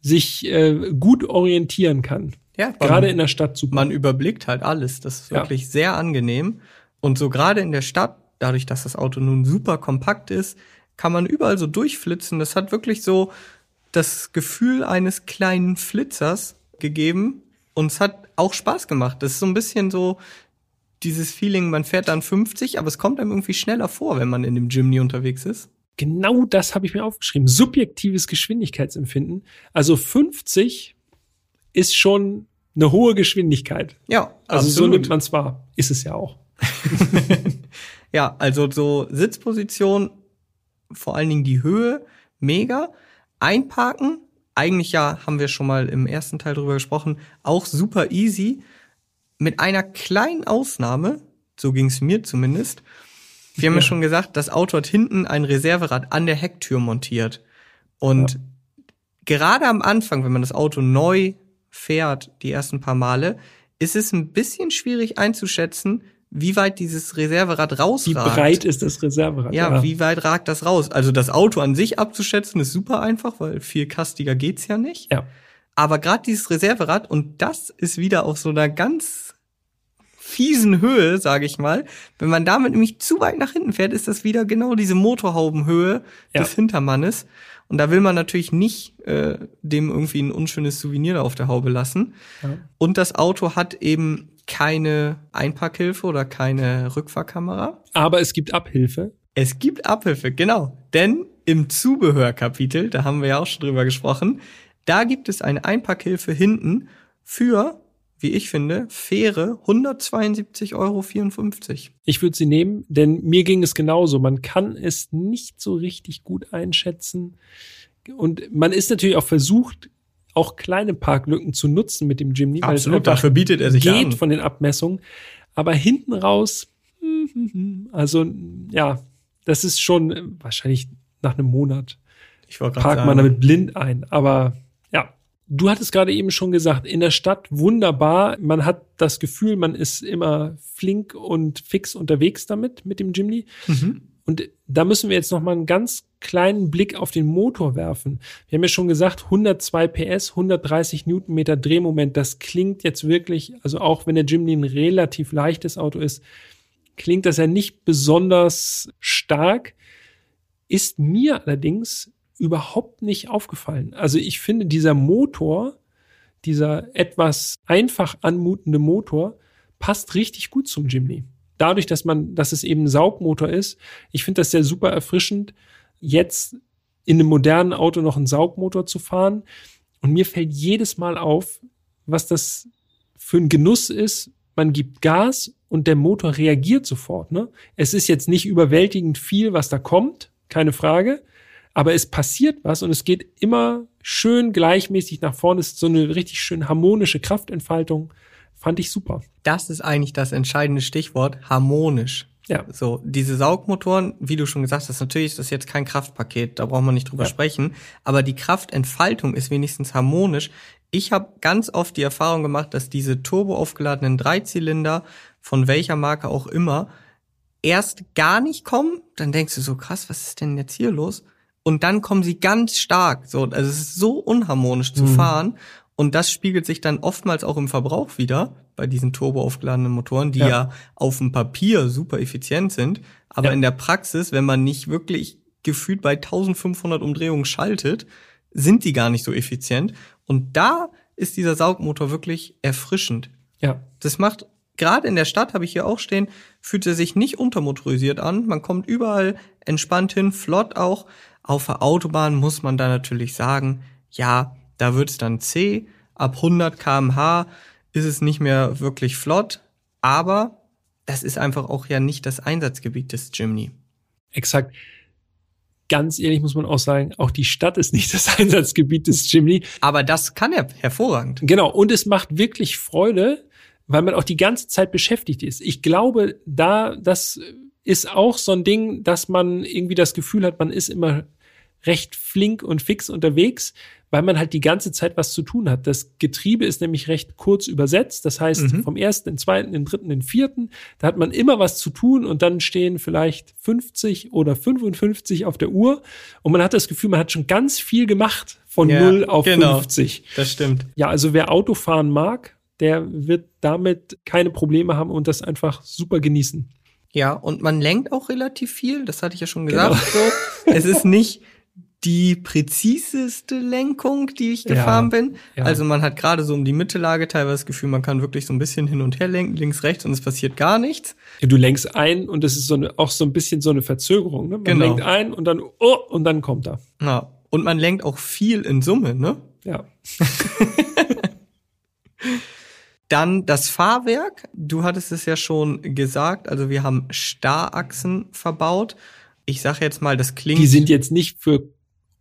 sich äh, gut orientieren kann. Ja, Gerade in der Stadt super. man überblickt halt alles. Das ist Ja. wirklich sehr angenehm. Und so gerade in der Stadt, dadurch, dass das Auto nun super kompakt ist, kann man überall so durchflitzen. Das hat wirklich so das Gefühl eines kleinen Flitzers gegeben. Und es hat auch Spaß gemacht. Das ist so ein bisschen so dieses Feeling, man fährt dann 50, aber es kommt einem irgendwie schneller vor, wenn man in dem Jimny unterwegs ist. genau das habe ich mir aufgeschrieben. Subjektives Geschwindigkeitsempfinden. Also 50 ist schon eine hohe Geschwindigkeit. Ja, Also so absolut. nimmt man es wahr. Ist es ja auch. (laughs) (laughs) Ja, also so Sitzposition, vor allen Dingen die Höhe, mega. Einparken, eigentlich ja, haben wir schon mal im ersten Teil drüber gesprochen, auch super easy. Mit einer kleinen Ausnahme, so ging es mir zumindest. Wir haben ja Ja. schon gesagt, das Auto hat hinten ein Reserverad an der Hecktür montiert. Und Ja. gerade am Anfang, wenn man das Auto neu fährt, die ersten paar Male, ist es ein bisschen schwierig einzuschätzen, wie weit dieses Reserverad rausragt. Wie breit ist das Reserverad? Ja, wie weit ragt das raus? Also das Auto an sich abzuschätzen ist super einfach, weil viel kastiger geht's ja nicht. Ja. Aber gerade dieses Reserverad und das ist wieder auf so einer ganz fiesen Höhe, sage ich mal. Wenn man damit nämlich zu weit nach hinten fährt, ist das wieder genau diese Motorhaubenhöhe Ja. des Hintermannes. Und da will man natürlich nicht äh, dem irgendwie ein unschönes Souvenir da auf der Haube lassen. Ja. Und das Auto hat eben keine Einparkhilfe oder keine Rückfahrkamera. Aber es gibt Abhilfe. Es gibt Abhilfe, genau. Denn im Zubehörkapitel, da haben wir ja auch schon drüber gesprochen, da gibt es eine Einpackhilfe hinten für, wie ich finde, faire 172,54 Euro. Ich würde sie nehmen, denn mir ging es genauso. Man kann es nicht so richtig gut einschätzen. Und man ist natürlich auch versucht, auch kleine Parklücken zu nutzen mit dem Jimny, Absolut, dafür bietet er sich geht an. von den Abmessungen. Aber hinten raus, also ja, das ist schon wahrscheinlich nach einem Monat. Ich parkt sagen. man damit blind ein. Aber ja, du hattest gerade eben schon gesagt, in der Stadt wunderbar. Man hat das Gefühl, man ist immer flink und fix unterwegs damit, mit dem Jimny. Mhm. Und da müssen wir jetzt noch mal einen ganz kleinen Blick auf den Motor werfen. Wir haben ja schon gesagt, 102 PS, 130 Newtonmeter Drehmoment. Das klingt jetzt wirklich, also auch wenn der Jimny ein relativ leichtes Auto ist, klingt das ja nicht besonders stark. Ist mir allerdings überhaupt nicht aufgefallen. Also ich finde, dieser Motor, dieser etwas einfach anmutende Motor, passt richtig gut zum Jimny dadurch, dass man, dass es eben ein Saugmotor ist, ich finde das sehr super erfrischend, jetzt in einem modernen Auto noch einen Saugmotor zu fahren. Und mir fällt jedes Mal auf, was das für ein Genuss ist. Man gibt Gas und der Motor reagiert sofort. Ne? Es ist jetzt nicht überwältigend viel, was da kommt, keine Frage. Aber es passiert was und es geht immer schön gleichmäßig nach vorne. Es ist so eine richtig schön harmonische Kraftentfaltung. Fand ich super. Das ist eigentlich das entscheidende Stichwort, harmonisch. Ja. So, diese Saugmotoren, wie du schon gesagt hast, natürlich ist das jetzt kein Kraftpaket, da braucht man nicht drüber ja. sprechen, aber die Kraftentfaltung ist wenigstens harmonisch. Ich habe ganz oft die Erfahrung gemacht, dass diese turbo aufgeladenen Dreizylinder, von welcher Marke auch immer, erst gar nicht kommen, dann denkst du so, krass, was ist denn jetzt hier los? Und dann kommen sie ganz stark. So, also es ist so unharmonisch zu mhm. fahren. Und das spiegelt sich dann oftmals auch im Verbrauch wieder bei diesen turbo aufgeladenen Motoren, die ja, ja auf dem Papier super effizient sind. Aber ja. in der Praxis, wenn man nicht wirklich gefühlt bei 1500 Umdrehungen schaltet, sind die gar nicht so effizient. Und da ist dieser Saugmotor wirklich erfrischend. Ja. Das macht, gerade in der Stadt habe ich hier auch stehen, fühlt er sich nicht untermotorisiert an. Man kommt überall entspannt hin, flott auch. Auf der Autobahn muss man da natürlich sagen, ja, da wird's dann C. Ab 100 kmh ist es nicht mehr wirklich flott, aber das ist einfach auch ja nicht das Einsatzgebiet des Jimny. Exakt. Ganz ehrlich muss man auch sagen, auch die Stadt ist nicht das (laughs) Einsatzgebiet des Jimny. Aber das kann er hervorragend. Genau. Und es macht wirklich Freude, weil man auch die ganze Zeit beschäftigt ist. Ich glaube, da, das ist auch so ein Ding, dass man irgendwie das Gefühl hat, man ist immer recht flink und fix unterwegs, weil man halt die ganze Zeit was zu tun hat. Das Getriebe ist nämlich recht kurz übersetzt. Das heißt, mhm. vom ersten, den zweiten, den dritten, den vierten, da hat man immer was zu tun und dann stehen vielleicht 50 oder 55 auf der Uhr und man hat das Gefühl, man hat schon ganz viel gemacht von ja, 0 auf genau, 50. Das stimmt. Ja, also wer Autofahren mag, der wird damit keine Probleme haben und das einfach super genießen. Ja, und man lenkt auch relativ viel, das hatte ich ja schon gesagt. Genau. So. Es ist nicht (laughs) die präziseste Lenkung, die ich gefahren ja, bin. Ja. Also man hat gerade so um die Mittellage teilweise das Gefühl, man kann wirklich so ein bisschen hin und her lenken, links, rechts und es passiert gar nichts. Du lenkst ein und das ist so eine, auch so ein bisschen so eine Verzögerung. Ne? Man genau. lenkt ein und dann, oh, und dann kommt er. Ja. Und man lenkt auch viel in Summe, ne? Ja. (laughs) Dann das Fahrwerk. Du hattest es ja schon gesagt. Also wir haben Starrachsen verbaut. Ich sage jetzt mal, das klingt. Die sind jetzt nicht für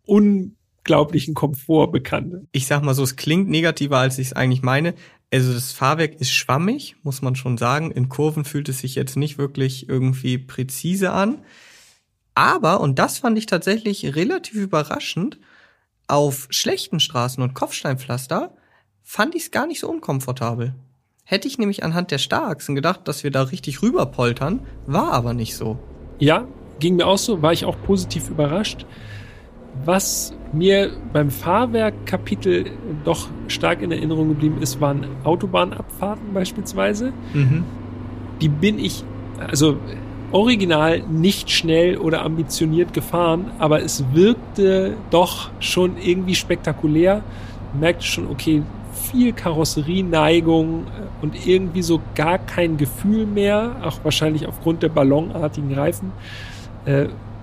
unglaublichen Komfort bekannt. Ich sag mal so, es klingt negativer, als ich es eigentlich meine. Also das Fahrwerk ist schwammig, muss man schon sagen. In Kurven fühlt es sich jetzt nicht wirklich irgendwie präzise an. Aber, und das fand ich tatsächlich relativ überraschend, auf schlechten Straßen und Kopfsteinpflaster fand ich es gar nicht so unkomfortabel. Hätte ich nämlich anhand der Starrachsen gedacht, dass wir da richtig rüberpoltern, war aber nicht so. Ja, ging mir auch so, war ich auch positiv überrascht. Was mir beim Fahrwerkkapitel doch stark in Erinnerung geblieben ist, waren Autobahnabfahrten beispielsweise. Mhm. Die bin ich, also original nicht schnell oder ambitioniert gefahren, aber es wirkte doch schon irgendwie spektakulär. Man merkte schon, okay, viel Karosserieneigung und irgendwie so gar kein Gefühl mehr, auch wahrscheinlich aufgrund der ballonartigen Reifen.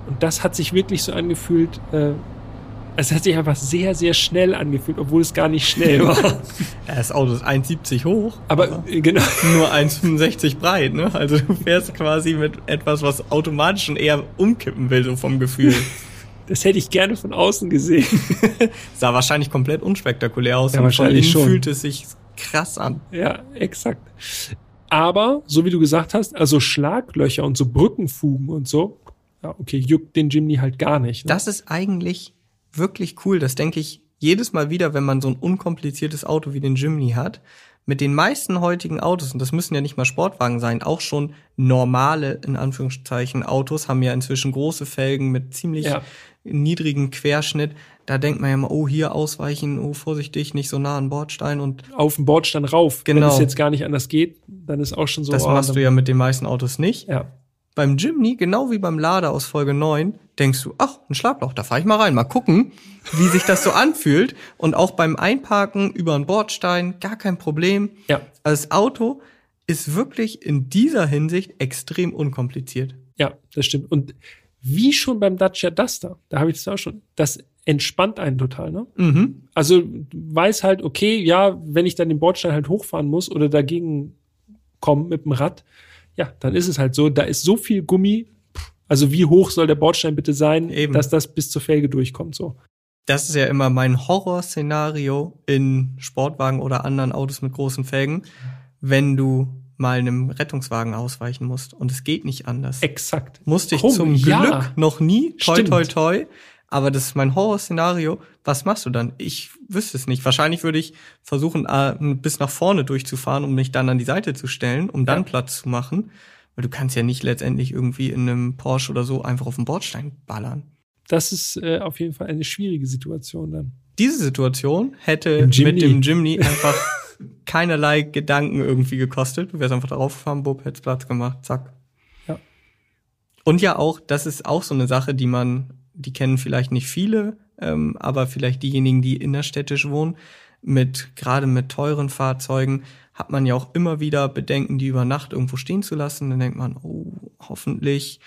Und das hat sich wirklich so angefühlt, äh, es hat sich einfach sehr, sehr schnell angefühlt, obwohl es gar nicht schnell war. (laughs) Das Auto ist 1,70 hoch, Aber äh, genau. (laughs) nur 1,65 breit, ne? Also du fährst quasi mit etwas, was automatisch schon eher umkippen will, so vom Gefühl. (laughs) Das hätte ich gerne von außen gesehen. Sah wahrscheinlich komplett unspektakulär aus Ja, und von wahrscheinlich innen schon. fühlt es sich krass an. Ja, exakt. Aber, so wie du gesagt hast, also Schlaglöcher und so Brückenfugen und so, okay, juckt den Jimny halt gar nicht. Ne? Das ist eigentlich wirklich cool. Das denke ich jedes Mal wieder, wenn man so ein unkompliziertes Auto wie den Jimny hat. Mit den meisten heutigen Autos, und das müssen ja nicht mal Sportwagen sein, auch schon normale, in Anführungszeichen, Autos haben ja inzwischen große Felgen mit ziemlich Ja. niedrigen Querschnitt. Da denkt man ja mal, oh, hier ausweichen, oh, vorsichtig, nicht so nah an Bordstein und auf den Bordstein rauf. Wenn Genau. es jetzt gar nicht anders geht, dann ist auch schon so. das oh, machst du ja mit den meisten Autos nicht. Ja, Beim Jimny, genau wie beim Lader aus Folge 9, denkst du, ach, ein Schlagloch, da fahr ich mal rein, mal gucken, wie sich das so (laughs) anfühlt. Und auch beim Einparken über einen Bordstein, gar kein Problem. ja, Also das Auto ist wirklich in dieser Hinsicht extrem unkompliziert. ja, das stimmt. Und wie schon beim Dacia Duster, da habe ich das auch schon, das entspannt einen total, ne? Mhm. Also du weißt halt, okay, ja, wenn ich dann den Bordstein halt hochfahren muss oder dagegen kommen mit dem Rad, ja, dann ist es halt so, da ist so viel Gummi, also wie hoch soll der Bordstein bitte sein, Eben. dass das bis zur Felge durchkommt, so. Das ist ja immer mein Horrorszenario in Sportwagen oder anderen Autos mit großen Felgen, wenn du mal einem Rettungswagen ausweichen musst. Und es geht nicht anders. Exakt. Musste ich Komm, zum ja. Glück noch nie. Toi, Stimmt. toi, toi. Aber das ist mein Horrorszenario. Was machst du dann? Ich wüsste es nicht. Wahrscheinlich würde ich versuchen, äh, bis nach vorne durchzufahren, um mich dann an die Seite zu stellen, um dann Ja. Platz zu machen. Weil du kannst ja nicht letztendlich irgendwie in einem Porsche oder so einfach auf den Bordstein ballern. Das ist äh, auf jeden Fall eine schwierige Situation dann. Diese Situation hätte mit dem Jimny (laughs) einfach keinerlei Gedanken irgendwie gekostet. Du wärst einfach drauf gefahren, Bub, hättest Platz gemacht, zack. Ja. Und ja auch, das ist auch so eine Sache, die man, die kennen vielleicht nicht viele, ähm, aber vielleicht diejenigen, die innerstädtisch wohnen, mit, gerade mit teuren Fahrzeugen, hat man ja auch immer wieder Bedenken, die über Nacht irgendwo stehen zu lassen. Dann denkt man, oh, hoffentlich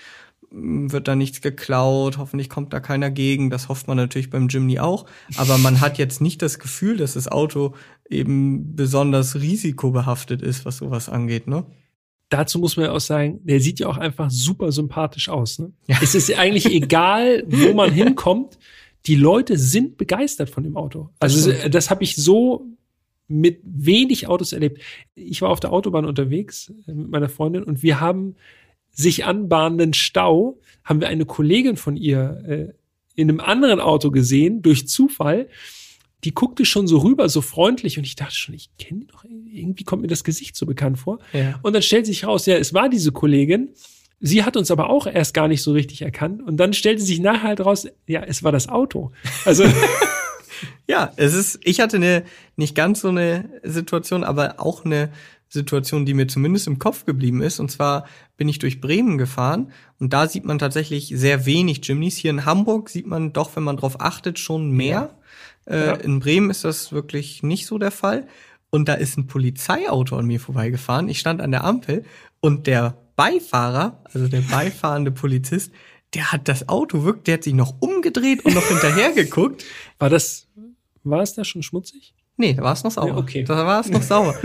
mm, wird da nichts geklaut, hoffentlich kommt da keiner gegen. Das hofft man natürlich beim Jimny auch. Aber man hat jetzt nicht das Gefühl, dass das Auto eben besonders risikobehaftet ist, was sowas angeht, ne? Dazu muss man ja auch sagen, der sieht ja auch einfach super sympathisch aus. Ne? Ja. Es ist eigentlich egal, wo man (laughs) hinkommt. Die Leute sind begeistert von dem Auto. Also Das das, das habe ich so mit wenig Autos erlebt. Ich war auf der Autobahn unterwegs äh, mit meiner Freundin und wir haben sich anbahnenden Stau, haben wir eine Kollegin von ihr äh, in einem anderen Auto gesehen, durch Zufall. Die guckte schon so rüber, so freundlich und ich dachte schon, ich kenne die doch, irgendwie kommt mir das Gesicht so bekannt vor. Ja. Und dann stellt sich raus, ja, es war diese Kollegin. Sie hat uns aber auch erst gar nicht so richtig erkannt. Und dann stellte sich nachher halt raus, ja, es war das Auto. Also, (laughs) Ja, es ist, ich hatte eine, nicht ganz so eine Situation, aber auch eine Situation, die mir zumindest im Kopf geblieben ist. Und zwar bin ich durch Bremen gefahren und da sieht man tatsächlich sehr wenig Jimnys. Hier in Hamburg sieht man doch, wenn man drauf achtet, schon mehr. Äh, Ja. In Bremen ist das wirklich nicht so der Fall. Und da ist ein Polizeiauto an mir vorbeigefahren. Ich stand an der Ampel und der Beifahrer, also der beifahrende Polizist, der hat das Auto wirklich, der hat sich noch umgedreht und noch (laughs) hinterher geguckt. war das, war es da schon schmutzig? Nee, da war es noch sauber. Ja, okay. Da war es noch (laughs) sauber.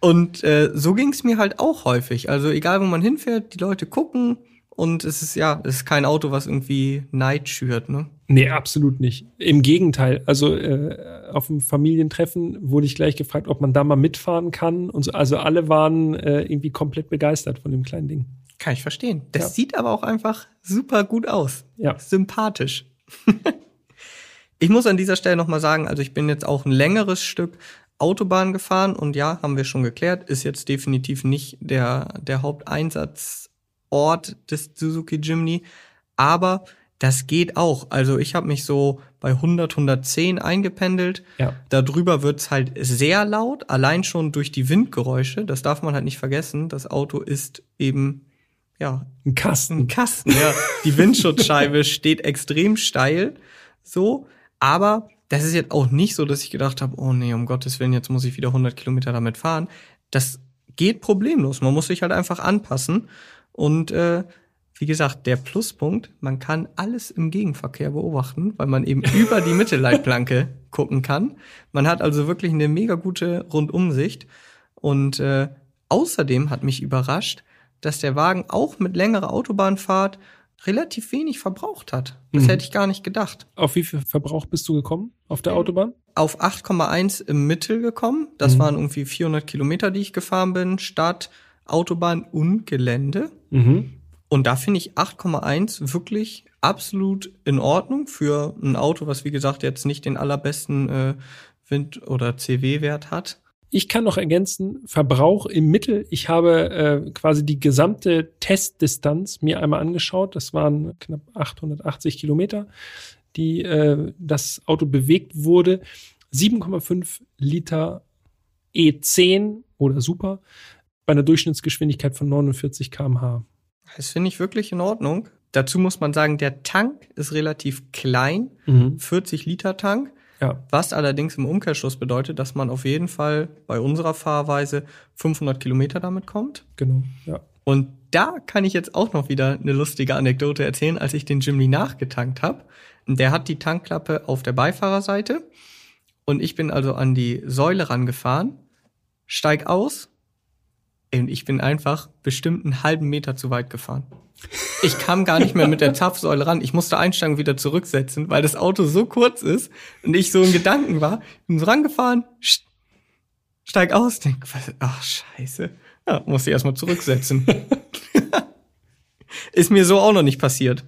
Und äh, so ging es mir halt auch häufig. Also egal, wo man hinfährt, die Leute gucken und es ist ja, es ist kein Auto, was irgendwie Neid schürt, ne? Nee, absolut nicht. Im Gegenteil. Also äh, auf dem Familientreffen wurde ich gleich gefragt, ob man da mal mitfahren kann. Und so. Also alle waren äh, irgendwie komplett begeistert von dem kleinen Ding. Kann ich verstehen. Das Ja. sieht aber auch einfach super gut aus. Ja. Sympathisch. (laughs) ich muss an dieser Stelle nochmal sagen, also ich bin jetzt auch ein längeres Stück Autobahn gefahren und ja, haben wir schon geklärt, ist jetzt definitiv nicht der, der Haupteinsatzort des Suzuki Jimny, aber das geht auch. Also ich habe mich so bei 100, 110 eingependelt. Ja. Darüber wird's halt sehr laut, allein schon durch die Windgeräusche. Das darf man halt nicht vergessen. Das Auto ist eben, ja, Ein Kasten. ein Kasten, ja. Die Windschutzscheibe (laughs) steht extrem steil, so. Aber das ist jetzt auch nicht so, dass ich gedacht habe, oh nee, um Gottes Willen, jetzt muss ich wieder 100 Kilometer damit fahren. Das geht problemlos. Man muss sich halt einfach anpassen. Und äh, wie gesagt, der Pluspunkt, man kann alles im Gegenverkehr beobachten, weil man eben (laughs) über die Mittelleitplanke gucken kann. Man hat also wirklich eine mega gute Rundumsicht. Und äh, außerdem hat mich überrascht, dass der Wagen auch mit längerer Autobahnfahrt relativ wenig verbraucht hat. Das Mhm. hätte ich gar nicht gedacht. Auf wie viel Verbrauch bist du gekommen auf der Autobahn? Auf 8,1 im Mittel gekommen. Das Mhm. waren irgendwie 400 Kilometer, die ich gefahren bin. Stadt, Autobahn und Gelände. Mhm. Und da finde ich 8,1 wirklich absolut in Ordnung für ein Auto, was wie gesagt jetzt nicht den allerbesten äh, Wind- oder CW-Wert hat. Ich kann noch ergänzen, Verbrauch im Mittel. Ich habe äh, quasi die gesamte Testdistanz mir einmal angeschaut. Das waren knapp 880 Kilometer, die äh, das Auto bewegt wurde. 7,5 Liter E10 oder Super bei einer Durchschnittsgeschwindigkeit von 49 km/h. Das finde ich wirklich in Ordnung. Dazu muss man sagen, der Tank ist relativ klein, Mhm. 40 Liter Tank, Ja, was allerdings im Umkehrschluss bedeutet, dass man auf jeden Fall bei unserer Fahrweise 500 Kilometer damit kommt. genau. Ja. Und da kann ich jetzt auch noch wieder eine lustige Anekdote erzählen, als ich den Jimny nachgetankt habe. Der hat die Tankklappe auf der Beifahrerseite und ich bin also an die Säule rangefahren, steig aus und ich bin einfach bestimmt einen halben Meter zu weit gefahren. Ich kam gar nicht mehr mit der Zapfsäule ran. Ich musste einsteigen wieder zurücksetzen, weil das Auto so kurz ist und ich so in Gedanken war. Bin so rangefahren, st- steig aus, denk, was, ach scheiße. Ja, muss ich erstmal zurücksetzen. (laughs) Ist mir so auch noch nicht passiert.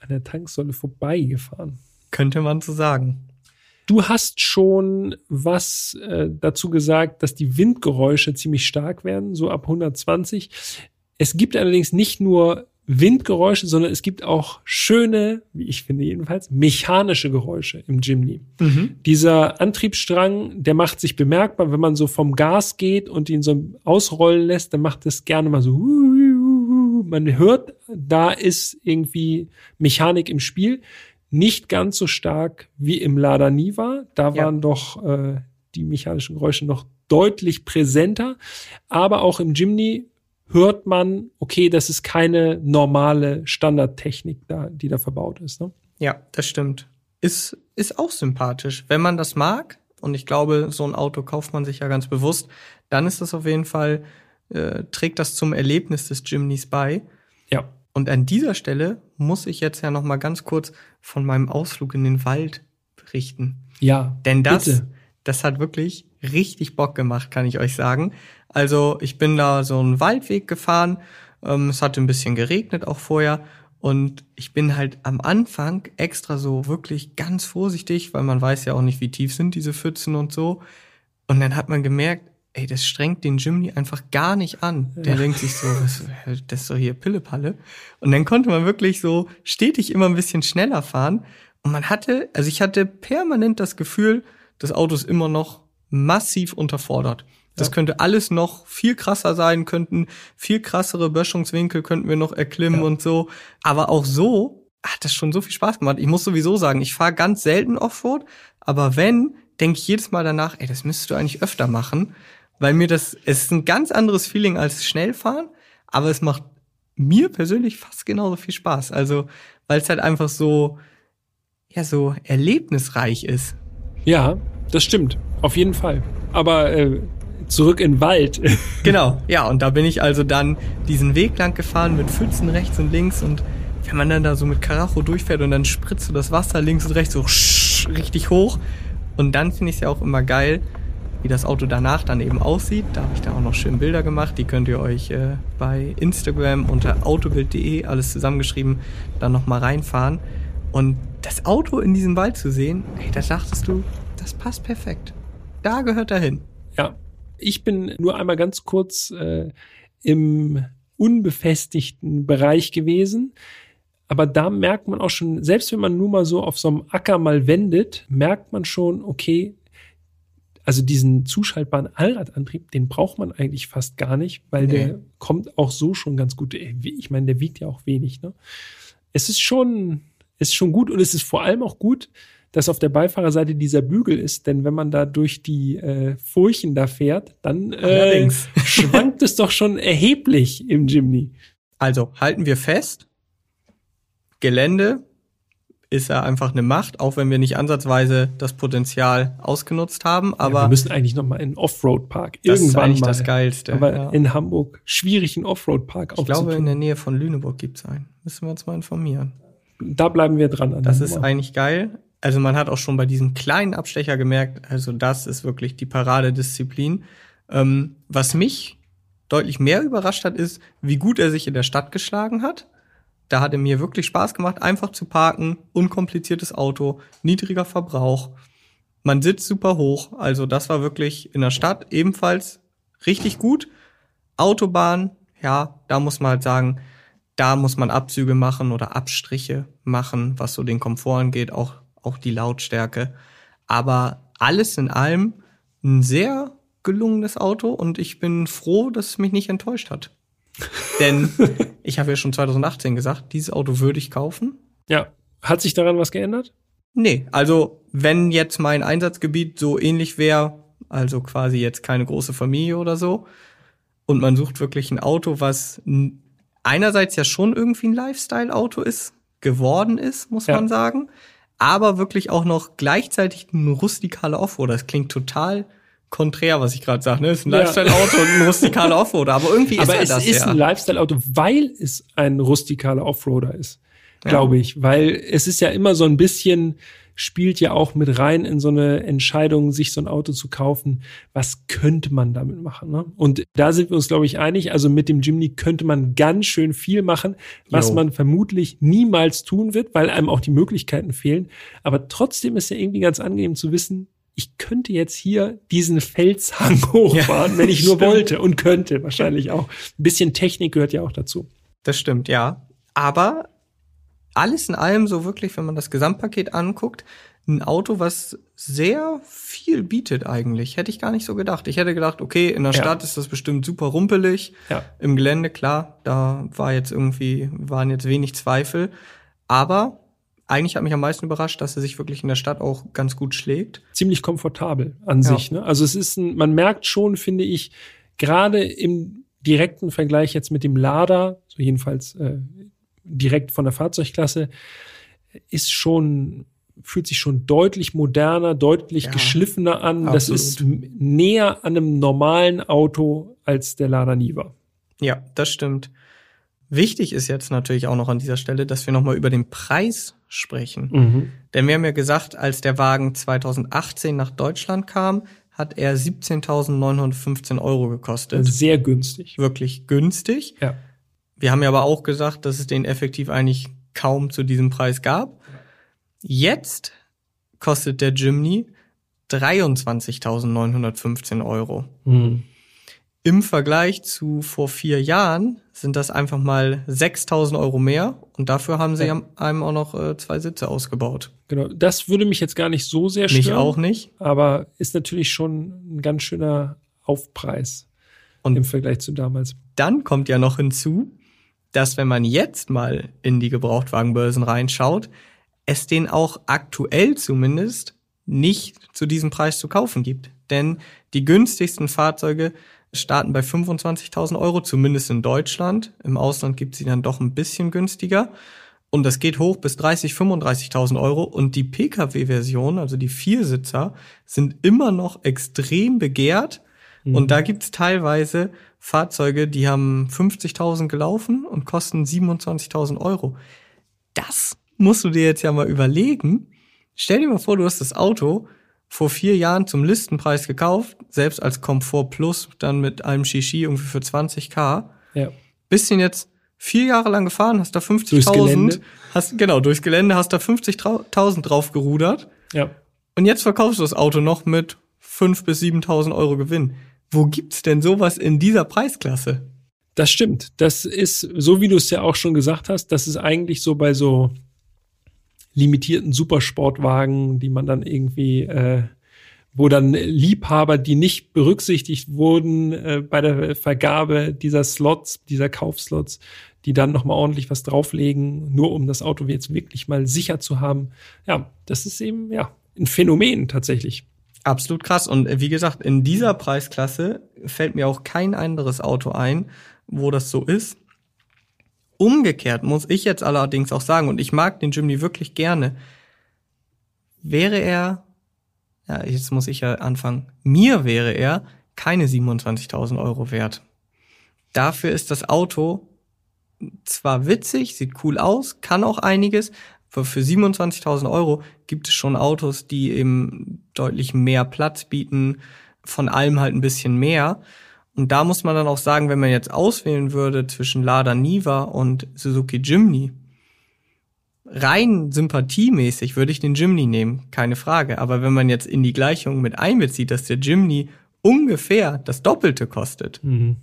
An der Tanksäule vorbeigefahren. Könnte man so sagen. Du hast schon was äh, dazu gesagt, dass die Windgeräusche ziemlich stark werden, so ab 120. Es gibt allerdings nicht nur Windgeräusche, sondern es gibt auch schöne, wie ich finde jedenfalls, mechanische Geräusche im Jimny. Dieser Antriebsstrang, der macht sich bemerkbar, wenn man so vom Gas geht und ihn so ausrollen lässt, dann macht es gerne mal so. Man hört, da ist irgendwie Mechanik im Spiel. Nicht ganz so stark wie im Lada Niva. Da Ja. waren doch äh, die mechanischen Geräusche noch deutlich präsenter. Aber auch im Jimny hört man, okay, das ist keine normale Standardtechnik da, die da verbaut ist. Ne? Ja, das stimmt. Ist, ist auch sympathisch. Wenn man das mag, und ich glaube, so ein Auto kauft man sich ja ganz bewusst, dann ist das auf jeden Fall, äh, trägt das zum Erlebnis des Jimnys bei. Ja. Und an dieser Stelle muss ich jetzt ja noch mal ganz kurz von meinem Ausflug in den Wald berichten. Ja. Denn das, Bitte. das hat wirklich richtig Bock gemacht, kann ich euch sagen. Also ich bin da so einen Waldweg gefahren. Ähm, es hatte ein bisschen geregnet auch vorher. Und ich bin halt am Anfang extra so wirklich ganz vorsichtig, weil man weiß ja auch nicht, wie tief sind diese Pfützen und so. Und dann hat man gemerkt, ey, das strengt den Jimny einfach gar nicht an. Der Ja. denkt sich so, was, das ist doch hier Pillepalle. Und dann konnte man wirklich so stetig immer ein bisschen schneller fahren. Und man hatte, also ich hatte permanent das Gefühl, das Auto ist immer noch massiv unterfordert. Das Ja. könnte alles noch viel krasser sein, könnten viel krassere Böschungswinkel könnten wir noch erklimmen Ja. und so. Aber auch so hat das schon so viel Spaß gemacht. Ich muss sowieso sagen, ich fahre ganz selten Offroad, aber wenn, denke ich jedes Mal danach, ey, das müsstest du eigentlich öfter machen, weil mir das, es ist ein ganz anderes Feeling als Schnellfahren, aber es macht mir persönlich fast genauso viel Spaß. Also, weil es halt einfach so, ja, so erlebnisreich ist. Ja, das stimmt. Auf jeden Fall. Aber äh, zurück in den Wald. (laughs) Genau, ja, und da bin ich also dann diesen Weg lang gefahren mit Pfützen rechts und links und wenn man dann da so mit Karacho durchfährt und dann spritzt so das Wasser links und rechts so richtig hoch und dann finde ich es ja auch immer geil, wie das Auto danach dann eben aussieht. Da habe ich da auch noch schön Bilder gemacht, die könnt ihr euch äh, bei Instagram unter autobild.de, alles zusammengeschrieben, dann nochmal reinfahren. Und das Auto in diesem Wald zu sehen, ey, da dachtest du, das passt perfekt. Da gehört er hin. Ja, ich bin nur einmal ganz kurz äh, im unbefestigten Bereich gewesen. Aber da merkt man auch schon, selbst wenn man nur mal so auf so einem Acker mal wendet, merkt man schon, okay, also diesen zuschaltbaren Allradantrieb, den braucht man eigentlich fast gar nicht, weil Nee. der kommt auch so schon ganz gut. Ich meine, der wiegt ja auch wenig. Ne? Es ist schon, ist schon gut und es ist vor allem auch gut, dass auf der Beifahrerseite dieser Bügel ist, denn wenn man da durch die äh, Furchen da fährt, dann äh, (laughs) schwankt es doch schon erheblich im Jimny. Also halten wir fest, Gelände ist er einfach eine Macht, auch wenn wir nicht ansatzweise das Potenzial ausgenutzt haben. Aber ja, wir müssen eigentlich noch mal in einen Offroad-Park das irgendwann ist eigentlich mal. das Geilste. Aber ja. in Hamburg schwierig einen Offroad-Park ich glaube, in der Nähe von Lüneburg gibt's einen. Müssen wir uns mal informieren. Da bleiben wir dran. An Das ist Nummer. eigentlich geil. Also man hat auch schon bei diesem kleinen Abstecher gemerkt, also das ist wirklich die Paradedisziplin. Ähm, was mich deutlich mehr überrascht hat, ist, wie gut er sich in der Stadt geschlagen hat. Da hat er mir wirklich Spaß gemacht, einfach zu parken, unkompliziertes Auto, niedriger Verbrauch. Man sitzt super hoch, also das war wirklich in der Stadt ebenfalls richtig gut. Autobahn, ja, da muss man halt sagen, da muss man Abzüge machen oder Abstriche machen, was so den Komfort angeht, auch, auch die Lautstärke. Aber alles in allem ein sehr gelungenes Auto und ich bin froh, dass es mich nicht enttäuscht hat. (laughs) Denn ich habe ja schon 2018 gesagt, dieses Auto würde ich kaufen. Ja. Hat sich daran was geändert? Nee, also wenn jetzt mein Einsatzgebiet so ähnlich wäre, also quasi jetzt keine große Familie oder so, und man sucht wirklich ein Auto, was einerseits ja schon irgendwie ein Lifestyle-Auto ist, geworden ist, muss Ja. man sagen, aber wirklich auch noch gleichzeitig ein rustikaler Offroader. Das klingt total konträr, was ich gerade sage. Ne? Es ist ein Ja. Lifestyle-Auto und ein rustikaler (laughs) Offroader, aber irgendwie Aber ist er es das ist ja. ein Lifestyle-Auto, weil es ein rustikaler Offroader ist, Ja. glaube ich. Weil es ist ja immer so ein bisschen, spielt ja auch mit rein in so eine Entscheidung, sich so ein Auto zu kaufen. Was könnte man damit machen? Ne? Und da sind wir uns, glaube ich, einig. Also mit dem Jimny könnte man ganz schön viel machen, was Jo. man vermutlich niemals tun wird, weil einem auch die Möglichkeiten fehlen. Aber trotzdem ist ja irgendwie ganz angenehm zu wissen, ich könnte jetzt hier diesen Felshang (laughs) hochfahren, wenn ich nur stimmt. wollte und könnte wahrscheinlich auch. Ein bisschen Technik gehört ja auch dazu. Das stimmt, ja. Aber alles in allem so wirklich, wenn man das Gesamtpaket anguckt, ein Auto, was sehr viel bietet eigentlich. Hätte ich gar nicht so gedacht. Ich hätte gedacht, okay, in der Ja. Stadt ist das bestimmt super rumpelig. Ja. Im Gelände, klar, da war jetzt irgendwie, waren jetzt wenig Zweifel. Aber eigentlich hat mich am meisten überrascht, dass er sich wirklich in der Stadt auch ganz gut schlägt. Ziemlich komfortabel an Ja. sich. Ne? Also es ist ein, man merkt schon, finde ich, gerade im direkten Vergleich jetzt mit dem Lada, so jedenfalls äh, direkt von der Fahrzeugklasse, ist schon fühlt sich schon deutlich moderner, deutlich Ja, geschliffener an. Das absolut. ist m- näher an einem normalen Auto als der Lada Niva. Ja, das stimmt. Wichtig ist jetzt natürlich auch noch an dieser Stelle, dass wir nochmal über den Preis sprechen. Denn wir haben ja gesagt, als der Wagen 2018 nach Deutschland kam, hat er 17.915 Euro gekostet. Sehr günstig. Wirklich günstig. Ja. Wir haben ja aber auch gesagt, dass es den effektiv eigentlich kaum zu diesem Preis gab. Jetzt kostet der Jimny 23.915 Euro. Mhm. Im Vergleich zu vor vier Jahren sind das einfach mal 6000 Euro mehr und dafür haben sie Ja. einem auch noch äh, zwei Sitze ausgebaut. Genau. Das würde mich jetzt gar nicht so sehr stören. Mich auch nicht. aber ist natürlich schon ein ganz schöner Aufpreis Und- im Vergleich zu damals. Dann kommt ja noch hinzu, dass wenn man jetzt mal in die Gebrauchtwagenbörsen reinschaut, es den auch aktuell zumindest nicht zu diesem Preis zu kaufen gibt. Denn die günstigsten Fahrzeuge starten bei 25.000 Euro, zumindest in Deutschland. Im Ausland gibt sie dann doch ein bisschen günstiger. Und das geht hoch bis 30, 35.000 Euro. Und die Pkw-Version, also die Viersitzer, sind immer noch extrem begehrt. Und da gibt's teilweise Fahrzeuge, die haben 50.000 gelaufen und kosten 27.000 Euro. Das musst du dir jetzt ja mal überlegen. Stell dir mal vor, du hast das Auto vor vier Jahren zum Listenpreis gekauft, selbst als Komfort Plus, dann mit einem Shishi irgendwie für 20k. Ja. Bist ihn jetzt vier Jahre lang gefahren, hast da Durchs 50.000, Gelände. hast, genau, durchs Gelände, hast da 50.000 drauf gerudert. Ja. Und jetzt verkaufst du das Auto noch mit 5.000 bis 7.000 Euro Gewinn. Wo gibt's denn sowas in dieser Preisklasse? Das stimmt. Das ist, so wie du es ja auch schon gesagt hast, das ist eigentlich so bei so limitierten Supersportwagen, die man dann irgendwie, äh, wo dann Liebhaber, die nicht berücksichtigt wurden äh, bei der Vergabe dieser Slots, dieser Kaufslots, die dann noch mal ordentlich was drauflegen, nur um das Auto jetzt wirklich mal sicher zu haben. Ja, das ist eben ja ein Phänomen tatsächlich. Absolut krass. Und äh, wie gesagt, in dieser Preisklasse fällt mir auch kein anderes Auto ein, wo das so ist. Umgekehrt muss ich jetzt allerdings auch sagen, und ich mag den Jimny wirklich gerne, wäre er, ja, jetzt muss ich ja anfangen, mir wäre er keine 27.000 Euro wert. Dafür ist das Auto zwar witzig, sieht cool aus, kann auch einiges, aber für 27.000 Euro gibt es schon Autos, die eben deutlich mehr Platz bieten, von allem halt ein bisschen mehr. Und da muss man dann auch sagen, wenn man jetzt auswählen würde zwischen Lada Niva und Suzuki Jimny, rein sympathiemäßig würde ich den Jimny nehmen, keine Frage. Aber wenn man jetzt in die Gleichung mit einbezieht, dass der Jimny ungefähr das Doppelte kostet, mhm.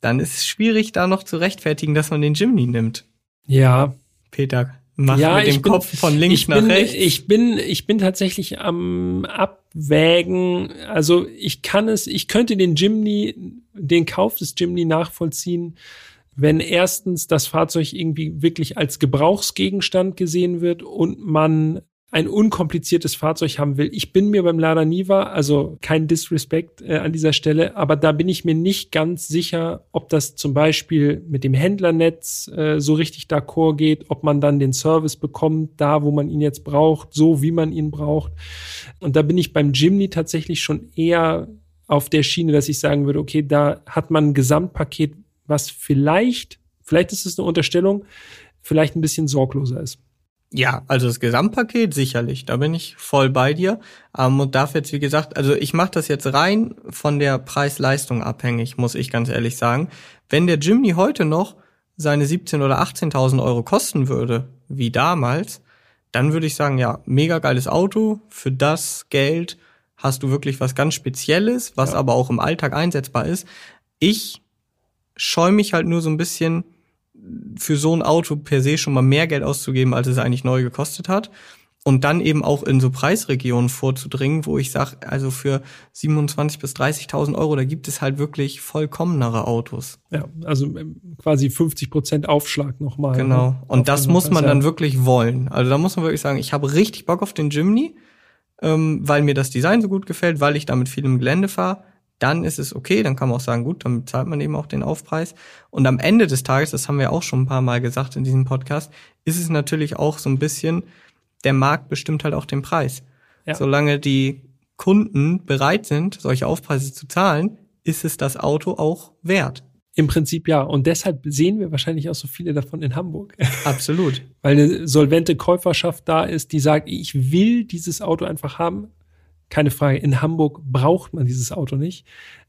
dann ist es schwierig, da noch zu rechtfertigen, dass man den Jimny nimmt. Ja. Peter, mach ja, mit dem bin, Kopf von links nach bin, rechts. Ich bin, ich bin tatsächlich am Abwägen. Also ich kann es, ich könnte den Jimny, den Kauf des Jimny nachvollziehen, wenn erstens das Fahrzeug irgendwie wirklich als Gebrauchsgegenstand gesehen wird und man ein unkompliziertes Fahrzeug haben will. Ich bin mir beim Lada Niva, also kein Disrespect äh, an dieser Stelle, aber da bin ich mir nicht ganz sicher, ob das zum Beispiel mit dem Händlernetz äh, so richtig d'accord geht, ob man dann den Service bekommt, da wo man ihn jetzt braucht, so wie man ihn braucht. Und da bin ich beim Jimny tatsächlich schon eher auf der Schiene, dass ich sagen würde, okay, da hat man ein Gesamtpaket, was vielleicht, vielleicht ist es eine Unterstellung, vielleicht ein bisschen sorgloser ist. Ja, also das Gesamtpaket sicherlich, da bin ich voll bei dir. Ähm, und darf jetzt, wie gesagt, also ich mache das jetzt rein von der Preis-Leistung abhängig, muss ich ganz ehrlich sagen. Wenn der Jimny heute noch seine 17.000 oder 18.000 Euro kosten würde, wie damals, dann würde ich sagen, ja, mega geiles Auto. Für das Geld hast du wirklich was ganz Spezielles, was ja. aber auch im Alltag einsetzbar ist. Ich scheue mich halt nur so ein bisschen für so ein Auto per se schon mal mehr Geld auszugeben, als es eigentlich neu gekostet hat. Und dann eben auch in so Preisregionen vorzudringen, wo ich sage, also für 27.000 bis 30.000 Euro, da gibt es halt wirklich vollkommenere Autos. Ja, also ähm, quasi 50 Prozent Aufschlag nochmal. Genau. Ne? Und das muss man dann wirklich wollen. Also da muss man wirklich sagen, ich habe richtig Bock auf den Jimny, ähm, weil mir das Design so gut gefällt, weil ich damit viel im Gelände fahre dann ist es okay, dann kann man auch sagen, gut, dann zahlt man eben auch den Aufpreis. Und am Ende des Tages, das haben wir auch schon ein paar Mal gesagt in diesem Podcast, ist es natürlich auch so ein bisschen, der Markt bestimmt halt auch den Preis. Ja. Solange die Kunden bereit sind, solche Aufpreise zu zahlen, ist es das Auto auch wert. Im Prinzip ja. Und deshalb sehen wir wahrscheinlich auch so viele davon in Hamburg. (laughs) Absolut. Weil eine solvente Käuferschaft da ist, die sagt, ich will dieses Auto einfach haben keine Frage. In Hamburg braucht man dieses Auto nicht.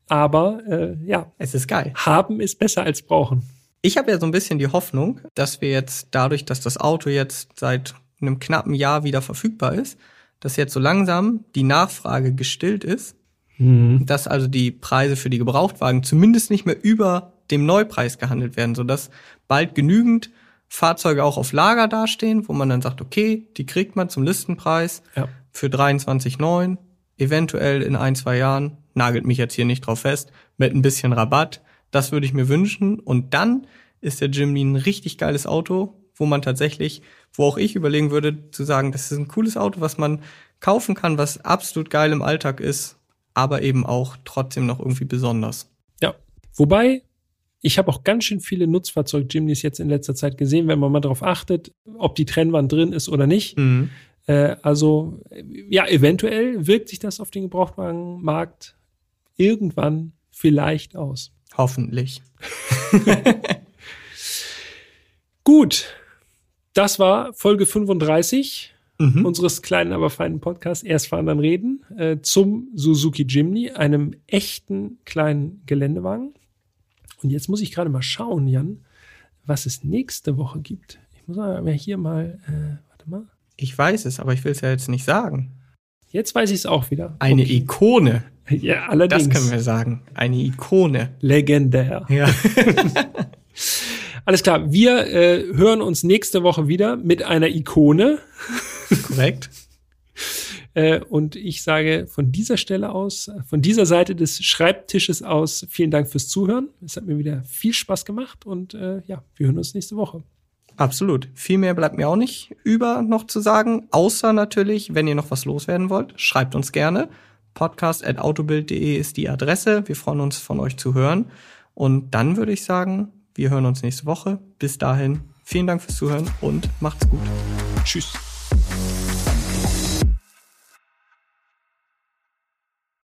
Aber äh, ja, es ist geil. Haben ist besser als brauchen. Ich habe ja so ein bisschen die Hoffnung, dass wir jetzt dadurch, dass das Auto jetzt seit einem knappen Jahr wieder verfügbar ist, dass jetzt so langsam die Nachfrage gestillt ist, mhm. dass also die Preise für die Gebrauchtwagen zumindest nicht mehr über dem Neupreis gehandelt werden, sodass bald genügend Fahrzeuge auch auf Lager dastehen, wo man dann sagt, okay, die kriegt man zum Listenpreis ja. Für 23,9 eventuell in ein, zwei Jahren, nagelt mich jetzt hier nicht drauf fest, mit ein bisschen Rabatt. Das würde ich mir wünschen. Und dann ist der Jimny ein richtig geiles Auto, wo man tatsächlich, wo auch ich überlegen würde, zu sagen, das ist ein cooles Auto, was man kaufen kann, was absolut geil im Alltag ist, aber eben auch trotzdem noch irgendwie besonders. Ja. Wobei, ich habe auch ganz schön viele Nutzfahrzeug-Jimnys jetzt in letzter Zeit gesehen, wenn man mal darauf achtet, ob die Trennwand drin ist oder nicht. Mhm. Äh, also ja, eventuell wirkt sich das auf den Gebrauchtwagenmarkt irgendwann vielleicht aus. Hoffentlich. (laughs) Gut, das war Folge 35 mhm. unseres kleinen, aber feinen Podcasts Erst fahren, dann reden äh, zum Suzuki Jimny, einem echten kleinen Geländewagen. Und jetzt muss ich gerade mal schauen, Jan, was es nächste Woche gibt. Ich muss mal hier mal, äh, warte mal. Ich weiß es, aber ich will es ja jetzt nicht sagen. Jetzt weiß ich es auch wieder. Eine okay. Ikone. (laughs) Ja, allerdings. Das können wir sagen. Eine Ikone. Legendär. Ja. (laughs) (laughs) Alles klar. Wir äh, hören uns nächste Woche wieder mit einer Ikone. Korrekt. äh, und ich sage von dieser Stelle aus, von dieser Seite des Schreibtisches aus, vielen Dank fürs Zuhören. Es hat mir wieder viel Spaß gemacht und äh, ja, wir hören uns nächste Woche. Absolut. Viel mehr bleibt mir auch nicht über noch zu sagen, außer natürlich, wenn ihr noch was loswerden wollt, schreibt uns gerne. Podcast.autobild.de ist die Adresse. Wir freuen uns von euch zu hören. Und dann würde ich sagen, Wir hören uns nächste Woche. Bis dahin, vielen Dank fürs Zuhören und macht's gut. Tschüss.